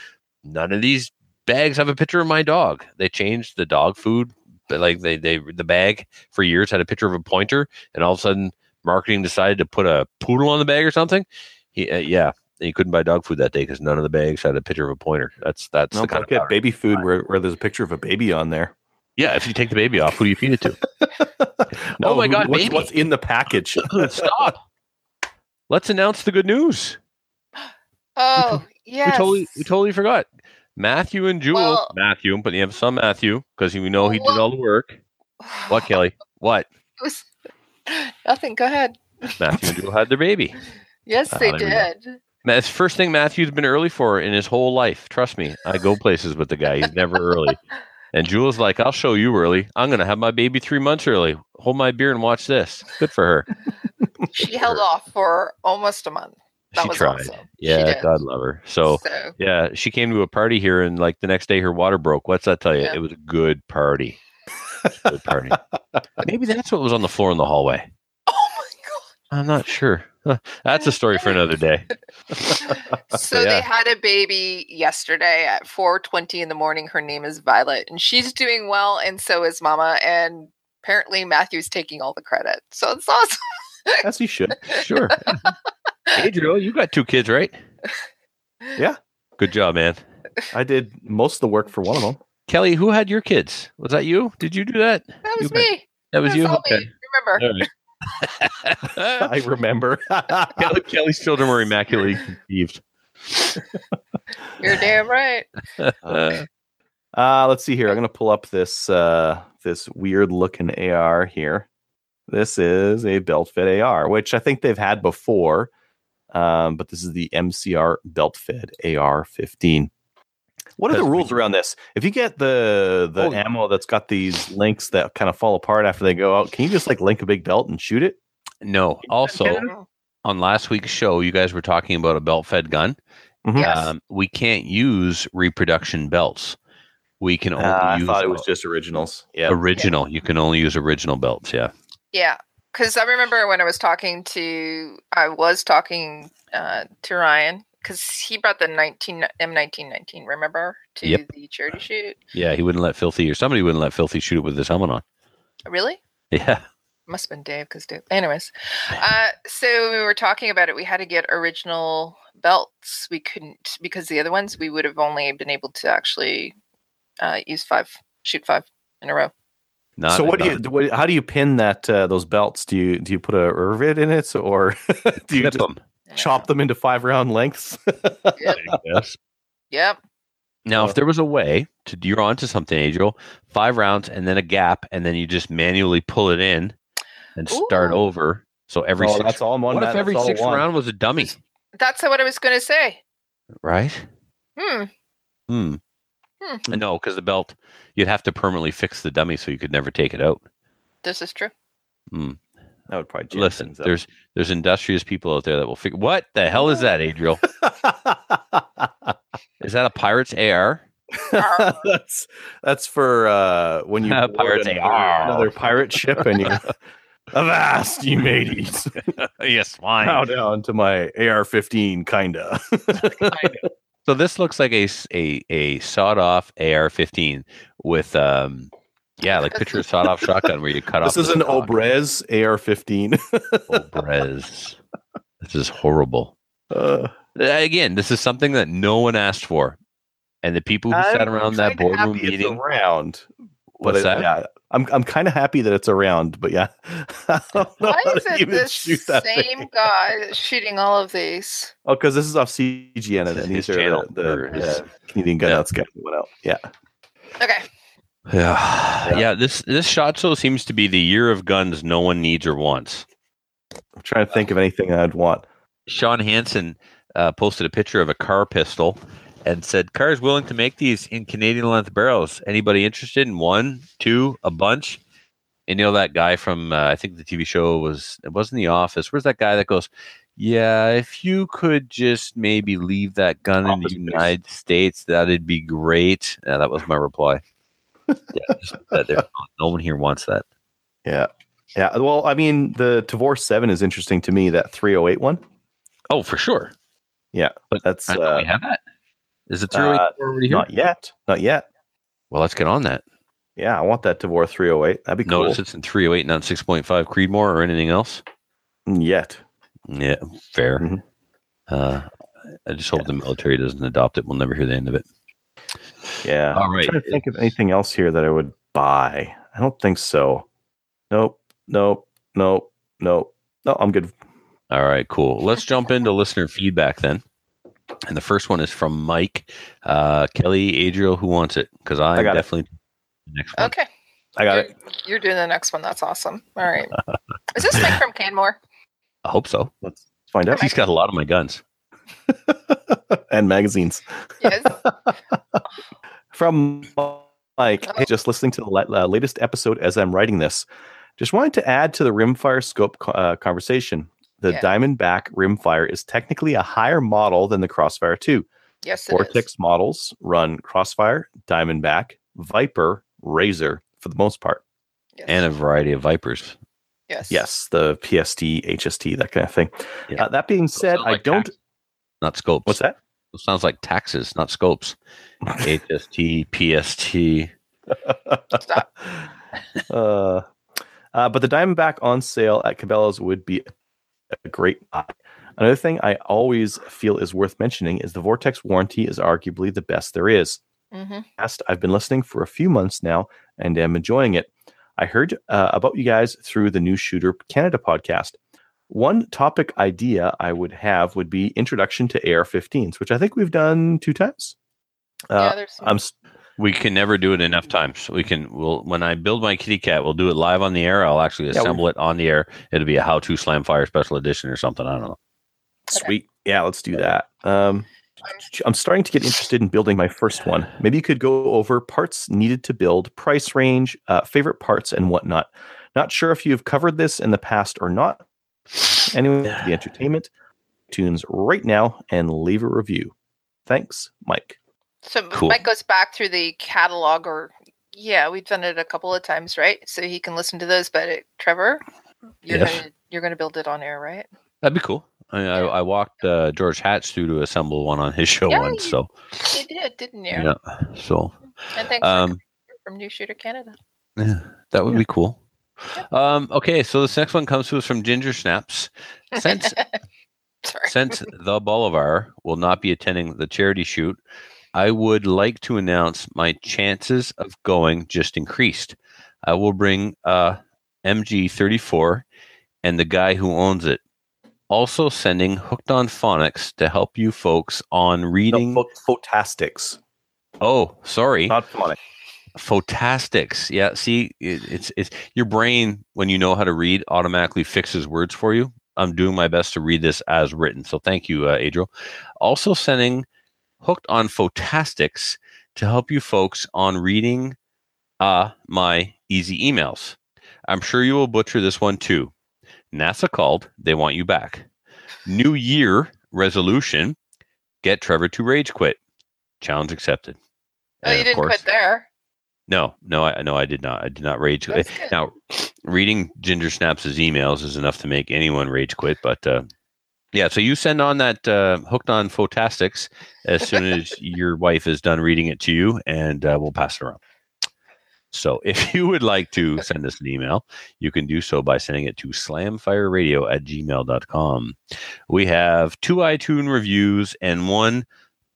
"None of these bags have a picture of my dog." They changed the dog food, like they they the bag for years had a picture of a pointer, and all of a sudden marketing decided to put a poodle on the bag or something. He uh, yeah. And he couldn't buy dog food that day because none of the bags had a picture of a pointer. That's that's no, the kind of get baby food where, where there's a picture of a baby on there. yeah. If you take the baby off, who do you feed it to? No, my God, what's, baby. what's in the package? Stop. Let's announce the good news. Oh, yes. We totally we totally forgot. Matthew and Jewel. Well- Matthew, but you have some Matthew because we know he did all the work. What, Kelly? What? It was nothing. Go ahead. Matthew and Jewel had their baby. Yes, Ah, they there we go. did. That's first thing Matthew's been early for in his whole life. Trust me, I go places with the guy. He's never early. And Jewel's like, I'll show you early. I'm going to have my baby three months early. Hold my beer and watch this. Good for her. She held off for almost a month. That she tried. awesome. She Yeah, did. God love her. So, so Yeah, she came to a party here, and like the next day, her water broke. What's that tell you? Yeah. It was a good party. Good party. Maybe that's what was on the floor in the hallway. oh my God! I'm not sure. That's a story for another day. god. So Yeah. they had a baby yesterday at 4:20 in the morning. Her name is Violet, and she's doing well, and so is Mama. And apparently Matthew's taking all the credit. So it's awesome. As he should. Sure. Mm-hmm. Hey, Joe, you got two kids, right? Yeah. Good job, man. I did most of the work for one of them. Kelly, who had your kids? Was that you? Did you do that? That was You bet. me. That was That's you. Okay. me. Remember? All right. I remember. Kelly, Kelly's children were immaculately conceived. You're damn right. Uh, Uh, let's see here. I'm going to pull up this uh, this weird looking AR here. This is a belt fit AR, which I think they've had before, um, but this is the MCR belt fed AR 15. What are the rules around this? If you get the the Oh, ammo that's got these links that kind of fall apart after they go out, can you just like link a big belt and shoot it? no. Also, on last week's show, you guys were talking about a belt fed gun. Mhm. Yes. Um, we can't use reproduction belts. We can only Uh, I use thought it was just originals. Yeah. original. You can only use original belts. Yeah. Yeah, because I remember when I was talking to, I was talking uh, to Ryan because he brought the nineteen M nineteen nineteen. Remember to Yep. the charity shoot? Yeah. He wouldn't let Filthy or somebody wouldn't let Filthy shoot it with his helmet on. Really? Yeah. Must have been Dave because Dave. Anyways, uh, so we were talking about it. We had to get original belts. We couldn't because the other ones we would have only been able to actually uh, use five, shoot five in a row. Not, so what do you what, how do you pin that uh, those belts? Do you do you put a rivet in it or do you just them? chop them into five round lengths? Yep. Yes. Yep. Now, Uh, if there was a way to you're onto something, Adriel, five rounds and then a gap, and then you just manually pull it in and start Ooh. over. So every oh, six, that's all one. what if every six round was a dummy? That's what I was going to say. Right? Hmm. Hmm. Hmm. No, because the belt, you'd have to permanently fix the dummy so you could never take it out. This is true. Hmm. That would probably jam Listen, things up. there's there's industrious people out there that will figure. What the hell is that, Adriel? Is that a pirate's AR? that's that's for uh, when you Uh, board pirates another, AR. another pirate ship and you avast you mateys yes, bow fine. down to my AR-15 kinda. So this looks like a a, a sawed off AR-15 with um, yeah, like picture a sawed off shotgun where you cut off. this is an stock. Obrez AR-15. Obrez. This is horrible. Uh, Again, this is something that no one asked for, and the people who sat I'm around that boardroom meeting. around. What's but it- that? Yeah, I'm I'm kind of happy that it's around, but yeah, I don't know Why how is to it even this same thing. guy shooting all of these? Oh, because this is off CGN and His these are channel, the, or the his- uh, Canadian Yeah. Gunouts guy who went out. Yeah, Okay. Yeah. yeah, This this shot show seems to be the year of guns no one needs or wants. I'm trying to think of anything I'd want. Sean Hansen uh, posted a picture of a Kahr pistol and said, "Kahr's willing to make these in Canadian length barrels. Anybody interested in one, two, a bunch?" And you know that guy from uh, I think the TV show was it wasn't The Office. Where's that guy that goes? Yeah, if you could just maybe leave that gun in the. United States, that'd be great. Yeah, that was my reply. yeah, just that there, no one here wants that. Yeah, yeah. Well, I mean, the Tavor Seven is interesting to me. That 308 one. Oh, for sure. Yeah, But that's I uh, we have that. Is it uh, already here? not yet. Not yet. Well, let's get on that. Yeah, I want that Tavor 308. That'd be cool. Notice it's in 308, not 6.5 Creedmoor or anything else. Yet. Yeah, fair. Mhm. Uh, I just hope the military doesn't adopt it. We'll never hear the end of it. Yeah. All I'm trying to think of anything else here that I would buy. I don't think so. Nope. Nope. Nope. Nope. No, I'm good. All right, cool. Let's jump into listener feedback then. And the first one is from Mike. Uh, Kelly, Adriel, who wants it? Because I'm I got definitely the next one. Okay. I got you're, it. You're doing the next one. That's awesome. All right. Is this Mike from Canmore? I hope so. Let's find out. He's got a lot of my guns. and magazines. Yes. From Mike, hey, just listening to the uh, latest episode as I'm writing this. Just wanted to add to the rimfire scope uh, conversation. The Yeah. Diamondback rimfire is technically a higher model than the Crossfire 2. Yes, it is. Vortex models run Crossfire, Diamondback, Viper, Razor for the most part. Yes. And a variety of Vipers. yes. Yes, the PST, HST, that kind of thing. Yeah. Uh, that being said, Sounds I don't. tax- Not scopes. What's that? It sounds like taxes, not scopes. HST, PST. Stop. uh, uh, but the Diamondback on sale at Cabela's would be a great buy. Another thing I always feel is worth mentioning is the Vortex warranty is arguably the best there is. hmm I've been listening for a few months now and am enjoying it. I heard uh, about you guys through the New Shooter Canada podcast. One topic idea I would have would be introduction to AR-15s, which I think we've done two times. yeah, Uh, there's some, I'm We can never do it enough times. We can. We'll when I build my kitty cat, we'll do it live on the air. I'll actually Yeah, assemble it on the air. It'll be a how-to slam fire special edition or something. I don't know. Sweet. Yeah, let's do that. Um, I'm starting to get interested in building my first one. Maybe you could go over parts needed to build, price range, uh, favorite parts, and whatnot. Not sure if you've covered this in the past or not. Anyway, the entertainment. Tunes right now and leave a review. Thanks, Mike. So cool. Mike goes back through the catalog, or yeah, we've done it a couple of times, right? So he can listen to those. But uh, Trevor, you're Yes. gonna you're build it on air, right? That'd be cool. I, I, I walked uh, George Hatch through to assemble one on his show Yeah, once. So You did, didn't you? yeah. So And thanks um, from New Shooter Canada. yeah, that would Yeah. be cool. Um, okay, so this next one comes to us from Ginger Snaps. Since Sorry. Since the Bolivar will not be attending the charity shoot, I would like to announce my chances of going just increased. I will bring uh, MG34 and the guy who owns it. Also sending Hooked on Phonics to help you folks on reading pho- photastics. Oh, sorry. Not funny. Photastics. Yeah. See, it, it's it's your brain when you know how to read automatically fixes words for you. I'm doing my best to read this as written. So thank you, uh, Adriel. Also sending hooked on Photastics to help you folks on reading uh my easy emails. I'm sure you will butcher this one too. NASA called. They want you back. New year resolution: get Trevor to rage quit. Challenge accepted. Oh, And you didn't course- quit there. no, no, I no, I did not. I did not rage. quit. Now, reading Ginger Snaps' emails is enough to make anyone rage quit. But uh, yeah, so you send on that uh, hooked on Photastics as soon as your wife is done reading it to you, and uh, we'll pass it around. So if you would like to send us an email, you can do so by sending it to slamfireradio at gmail.com. We have two iTunes reviews and one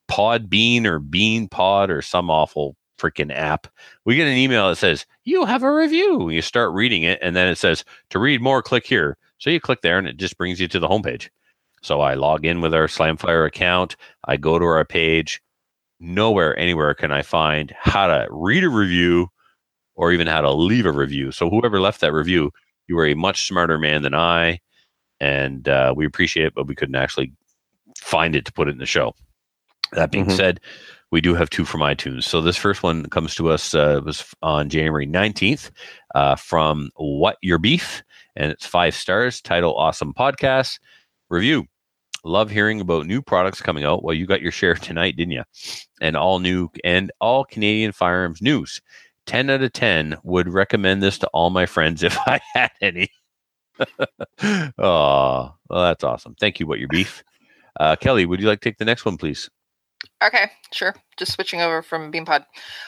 Pod Bean or Bean Pod or some awful freaking app. We get an email that says, You have a review. You start reading it, and then it says, To read more, click here. So you click there, and it just brings you to the homepage. So I log in with our Slamfire account. I go to our page. Nowhere, anywhere can I find how to read a review or even how to leave a review. So whoever left that review, you were a much smarter man than I, and uh, we appreciate it, but we couldn't actually find it to put it in the show. That being Mhm. said, we do have two from iTunes. So this first one comes to us uh, was on January 19th uh, from What Your Beef, and it's five stars. Title Awesome Podcast. Review Love hearing about new products coming out. Well, you got your share tonight, didn't you? And all new and all Canadian firearms news. 10 out of 10 would recommend this to all my friends if I had any. oh, well, that's awesome. Thank you, What Your Beef. Uh, Kelly, would you like to take the next one, please? Okay, sure. Just switching over from Beanpod.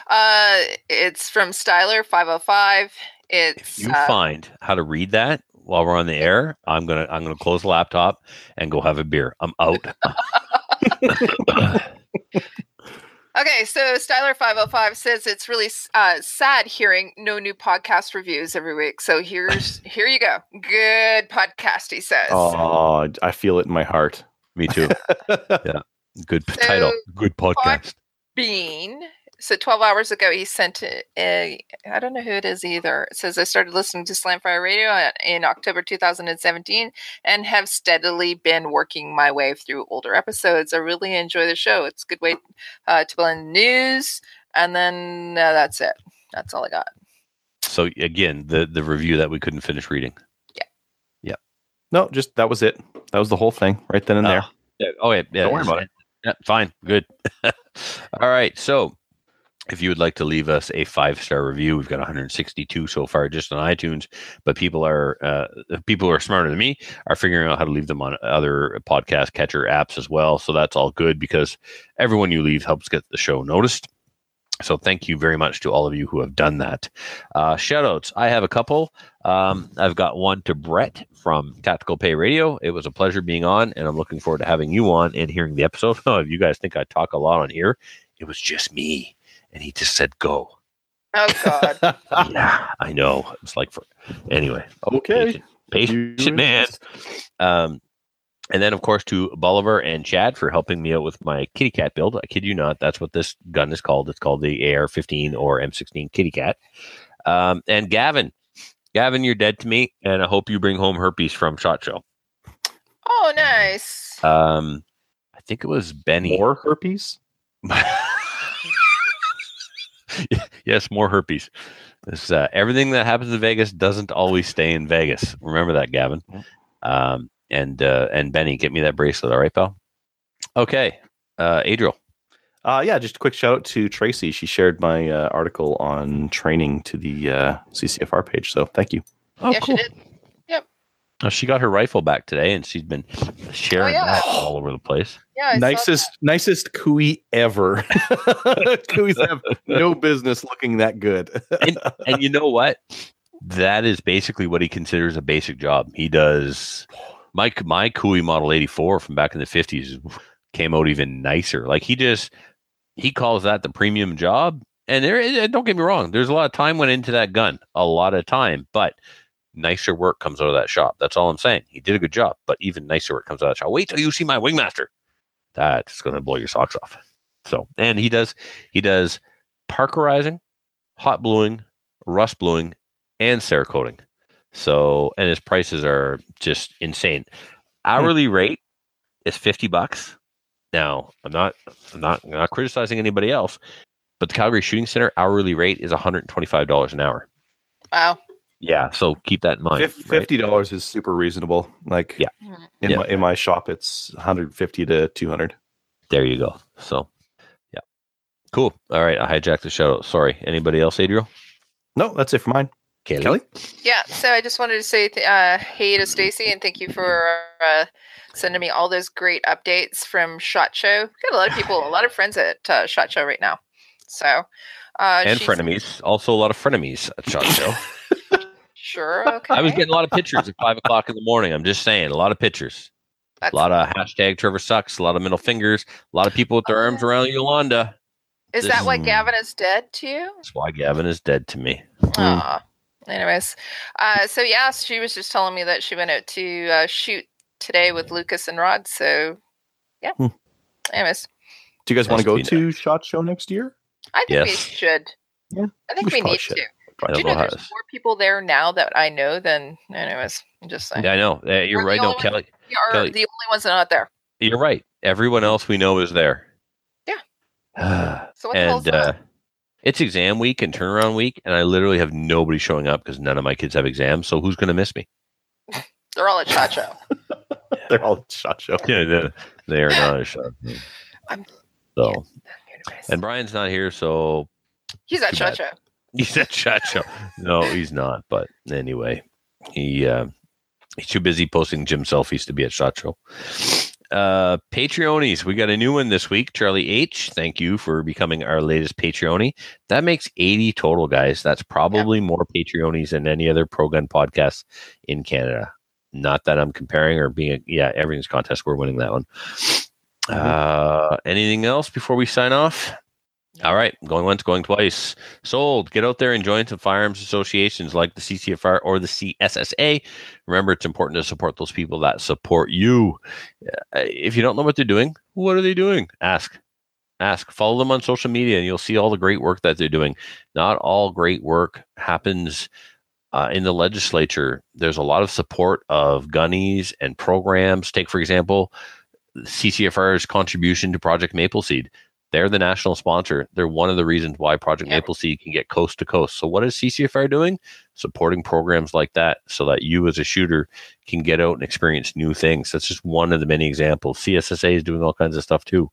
Uh, it's from Styler five hundred five. It's If you uh, find how to read that while we're on the air, I'm gonna I'm gonna close the laptop and go have a beer. I'm out. Okay, so Styler five hundred five says it's really uh, sad hearing no new podcast reviews every week. So here's here you go. Good podcast, he says. Oh, I feel it in my heart. Me too. Yeah, good p- title. Good podcast. Bean. So 12 hours ago, he sent a, a, I don't know who it is either. It says, I started listening to Slamfire Radio in October 2017 and have steadily been working my way through older episodes. I really enjoy the show. It's a good way uh, to blend news. And then uh, that's it. That's all I got. So again, the the review that we couldn't finish reading. Yeah. Yeah. No, just that was it. That was the whole thing right then and there. Oh, yeah. Oh yeah, yeah. Don't worry about it. Yeah, fine, good. All right, so if you would like to leave us a five star review, we've got 162 so far just on iTunes, but people are uh, people who are smarter than me are figuring out how to leave them on other podcast catcher apps as well. So that's all good because everyone you leave helps get the show noticed. So thank you very much to all of you who have done that. Uh, shout outs. I have a couple. Um, I've got one to Brett from Tactical Pay Radio. It was a pleasure being on, and I'm looking forward to having you on and hearing the episode. If you guys think I talk a lot on here, it was just me. And he just said, go. Oh, God. yeah, I know. It's like, for anyway, okay. patient, patient man. Um, and then, of course, to Bolivar and Chad for helping me out with my kitty cat build. I kid you not, that's what this gun is called. It's called the AR 15 or M16 kitty cat. Um, and Gavin, Gavin, you're dead to me, and I hope you bring home herpes from Shot Show. Oh, nice. Um, I think it was Benny. More herpes? yes, more herpes. This, uh, everything that happens in Vegas doesn't always stay in Vegas. Remember that, Gavin. Um, and uh, and Benny, get me that bracelet, all right, pal? Okay, uh, Adriel. Uh, yeah, just a quick shout out to Tracy. She shared my uh, article on training to the uh, CCFR page. So thank you. Oh, yeah, she did. Oh, she got her rifle back today, and she's been sharing yeah. that all over the place. Yeah, I nicest, nicest Cooey ever. Cooeys have no business looking that good. and you know what? That is basically what he considers a basic job. He does my my Cooey Model 84 from back in the 50s came out even nicer. Like he just he calls that the premium job. And there don't get me wrong, there's a lot of time went into that gun. A lot of time, but nicer work comes out of that shop. That's all I'm saying. He did a good job, but even nicer work comes out of that shop. Wait till you see my wingmaster. That's gonna blow your socks off. So, and he does he does parkerizing, hot bluing, rust bluing, and cerakoting. So, and his prices are just insane. Hmm. Hourly rate is fifty bucks. Now, I'm not I'm not I'm not criticizing anybody else, but the Calgary Shooting Center hourly rate is one hundred and twenty five dollars an hour. Wow. Yeah, so keep that in mind. Fif- Fifty dollars is super reasonable. Like Yeah. in Yeah. my in my shop, it's one hundred fifty to two hundred. There you go. So, yeah, cool. All right, I hijacked the show. Sorry. Anybody else, Adriel? No, that's it for mine. Kaylee? Kelly, Yeah, so I just wanted to say th- uh, hey to Stacy and thank you for uh, sending me all those great updates from Shot Show. Got a lot of people, a lot of friends at uh, Shot Show right now. So, uh, and she's- frenemies. Also, a lot of frenemies at Shot Show. Sure, okay. I was getting a lot of pictures at five o'clock in the morning. I'm just saying, a lot of pictures. That's- A lot of hashtag Trevor sucks. A lot of middle fingers. A lot of people with their arms around Yolanda. Is this that why is- Gavin is dead too? That's why Gavin is dead to me. Aw. Anyways, uh, so yeah, she was just telling me that she went out to uh, shoot today with Lucas and Rod. So, yeah. Hmm. Anyways, do you guys want to go to Shot Show next year? I think we should. Yeah, I think we we, need should. to. I Do don't you know know how. there's more people there now that I know than anyways? I'm just saying. Yeah, I know. Uh, you're We're right. No, only Kelly. We are Kelly. the only ones that are not there. You're right. Everyone else we know is there. Yeah. So what the and hell's uh, it's exam week and turnaround week, and I literally have nobody showing up because none of my kids have exams. So who's going to miss me? They're all at Shot Show. They're all at Shot Show. Yeah, they, they are not a shot. I'm- So, Anyways. and Brian's not here, so He's at too Shot bad. Show. He's at shot show. No, he's not. But anyway, he uh, he's too busy posting gym selfies to be at shot show. Uh, Patreonies, we got a new one this week. Charlie H, thank you for becoming our latest Patreonie. That makes 80 total, guys. That's probably more Patreonies than any other pro gun podcast in Canada. Not that I'm comparing or being, a, yeah, everything's contest. We're winning that one. Uh, anything else before we sign off? All right, going once, going twice. Sold. Get out there and join some firearms associations like the CCFR or the CSSA. Remember, it's important to support those people that support you. Uh, If you don't know what they're doing, what are they doing? Ask. Ask. Follow them on social media and you'll see all the great work that they're doing. Not all great work happens uh, in the legislature. There's a lot of support of gunnies and programs. Take, for example, CCFR's contribution to Project Maple Seed they're the national sponsor. They're one of the reasons why Project Yeah. Maple Seed can get coast to coast. So, what is CCFR doing? Supporting programs like that so that you, as a shooter, can get out and experience new things. That's just one of the many examples. CSSA is doing all kinds of stuff too.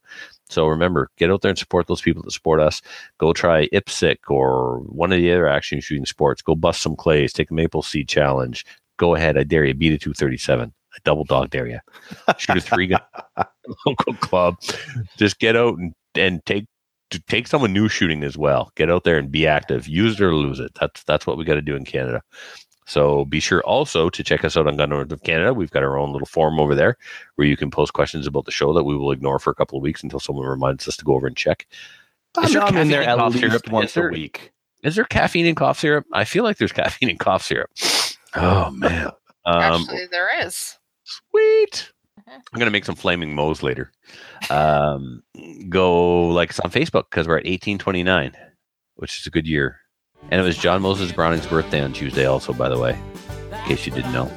So, remember, get out there and support those people that support us. Go try IPSC or one of the other action shooting sports. Go bust some clays. Take a Maple Seed challenge. Go ahead. I dare you. Beat a 237. I double dog dare you. Shoot a three gun local club. Just get out and and take to take someone new shooting as well. Get out there and be active. Use it or lose it. That's that's what we got to do in Canada. So be sure also to check us out on Gun Owners of Canada. We've got our own little forum over there where you can post questions about the show that we will ignore for a couple of weeks until someone reminds us to go over and check. Is I'm, there I'm in there caffeine in at cough least syrup? once there- a week. Is there caffeine in cough syrup? I feel like there's caffeine in cough syrup. Oh man. Um, Actually, there is. Sweet. I'm gonna make some flaming moes later. Um, go like us on Facebook because we're at 1829, which is a good year. And it was John Moses Browning's birthday on Tuesday, also, by the way, in case you didn't know.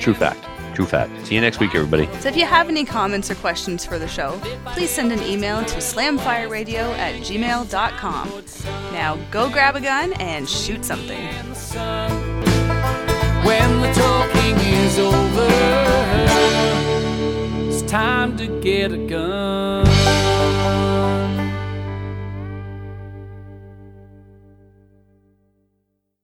True fact. True fact. See you next week, everybody. So if you have any comments or questions for the show, please send an email to slamfireradio at gmail.com. Now go grab a gun and shoot something. in the sun. When the talking is over, it's time to get a gun.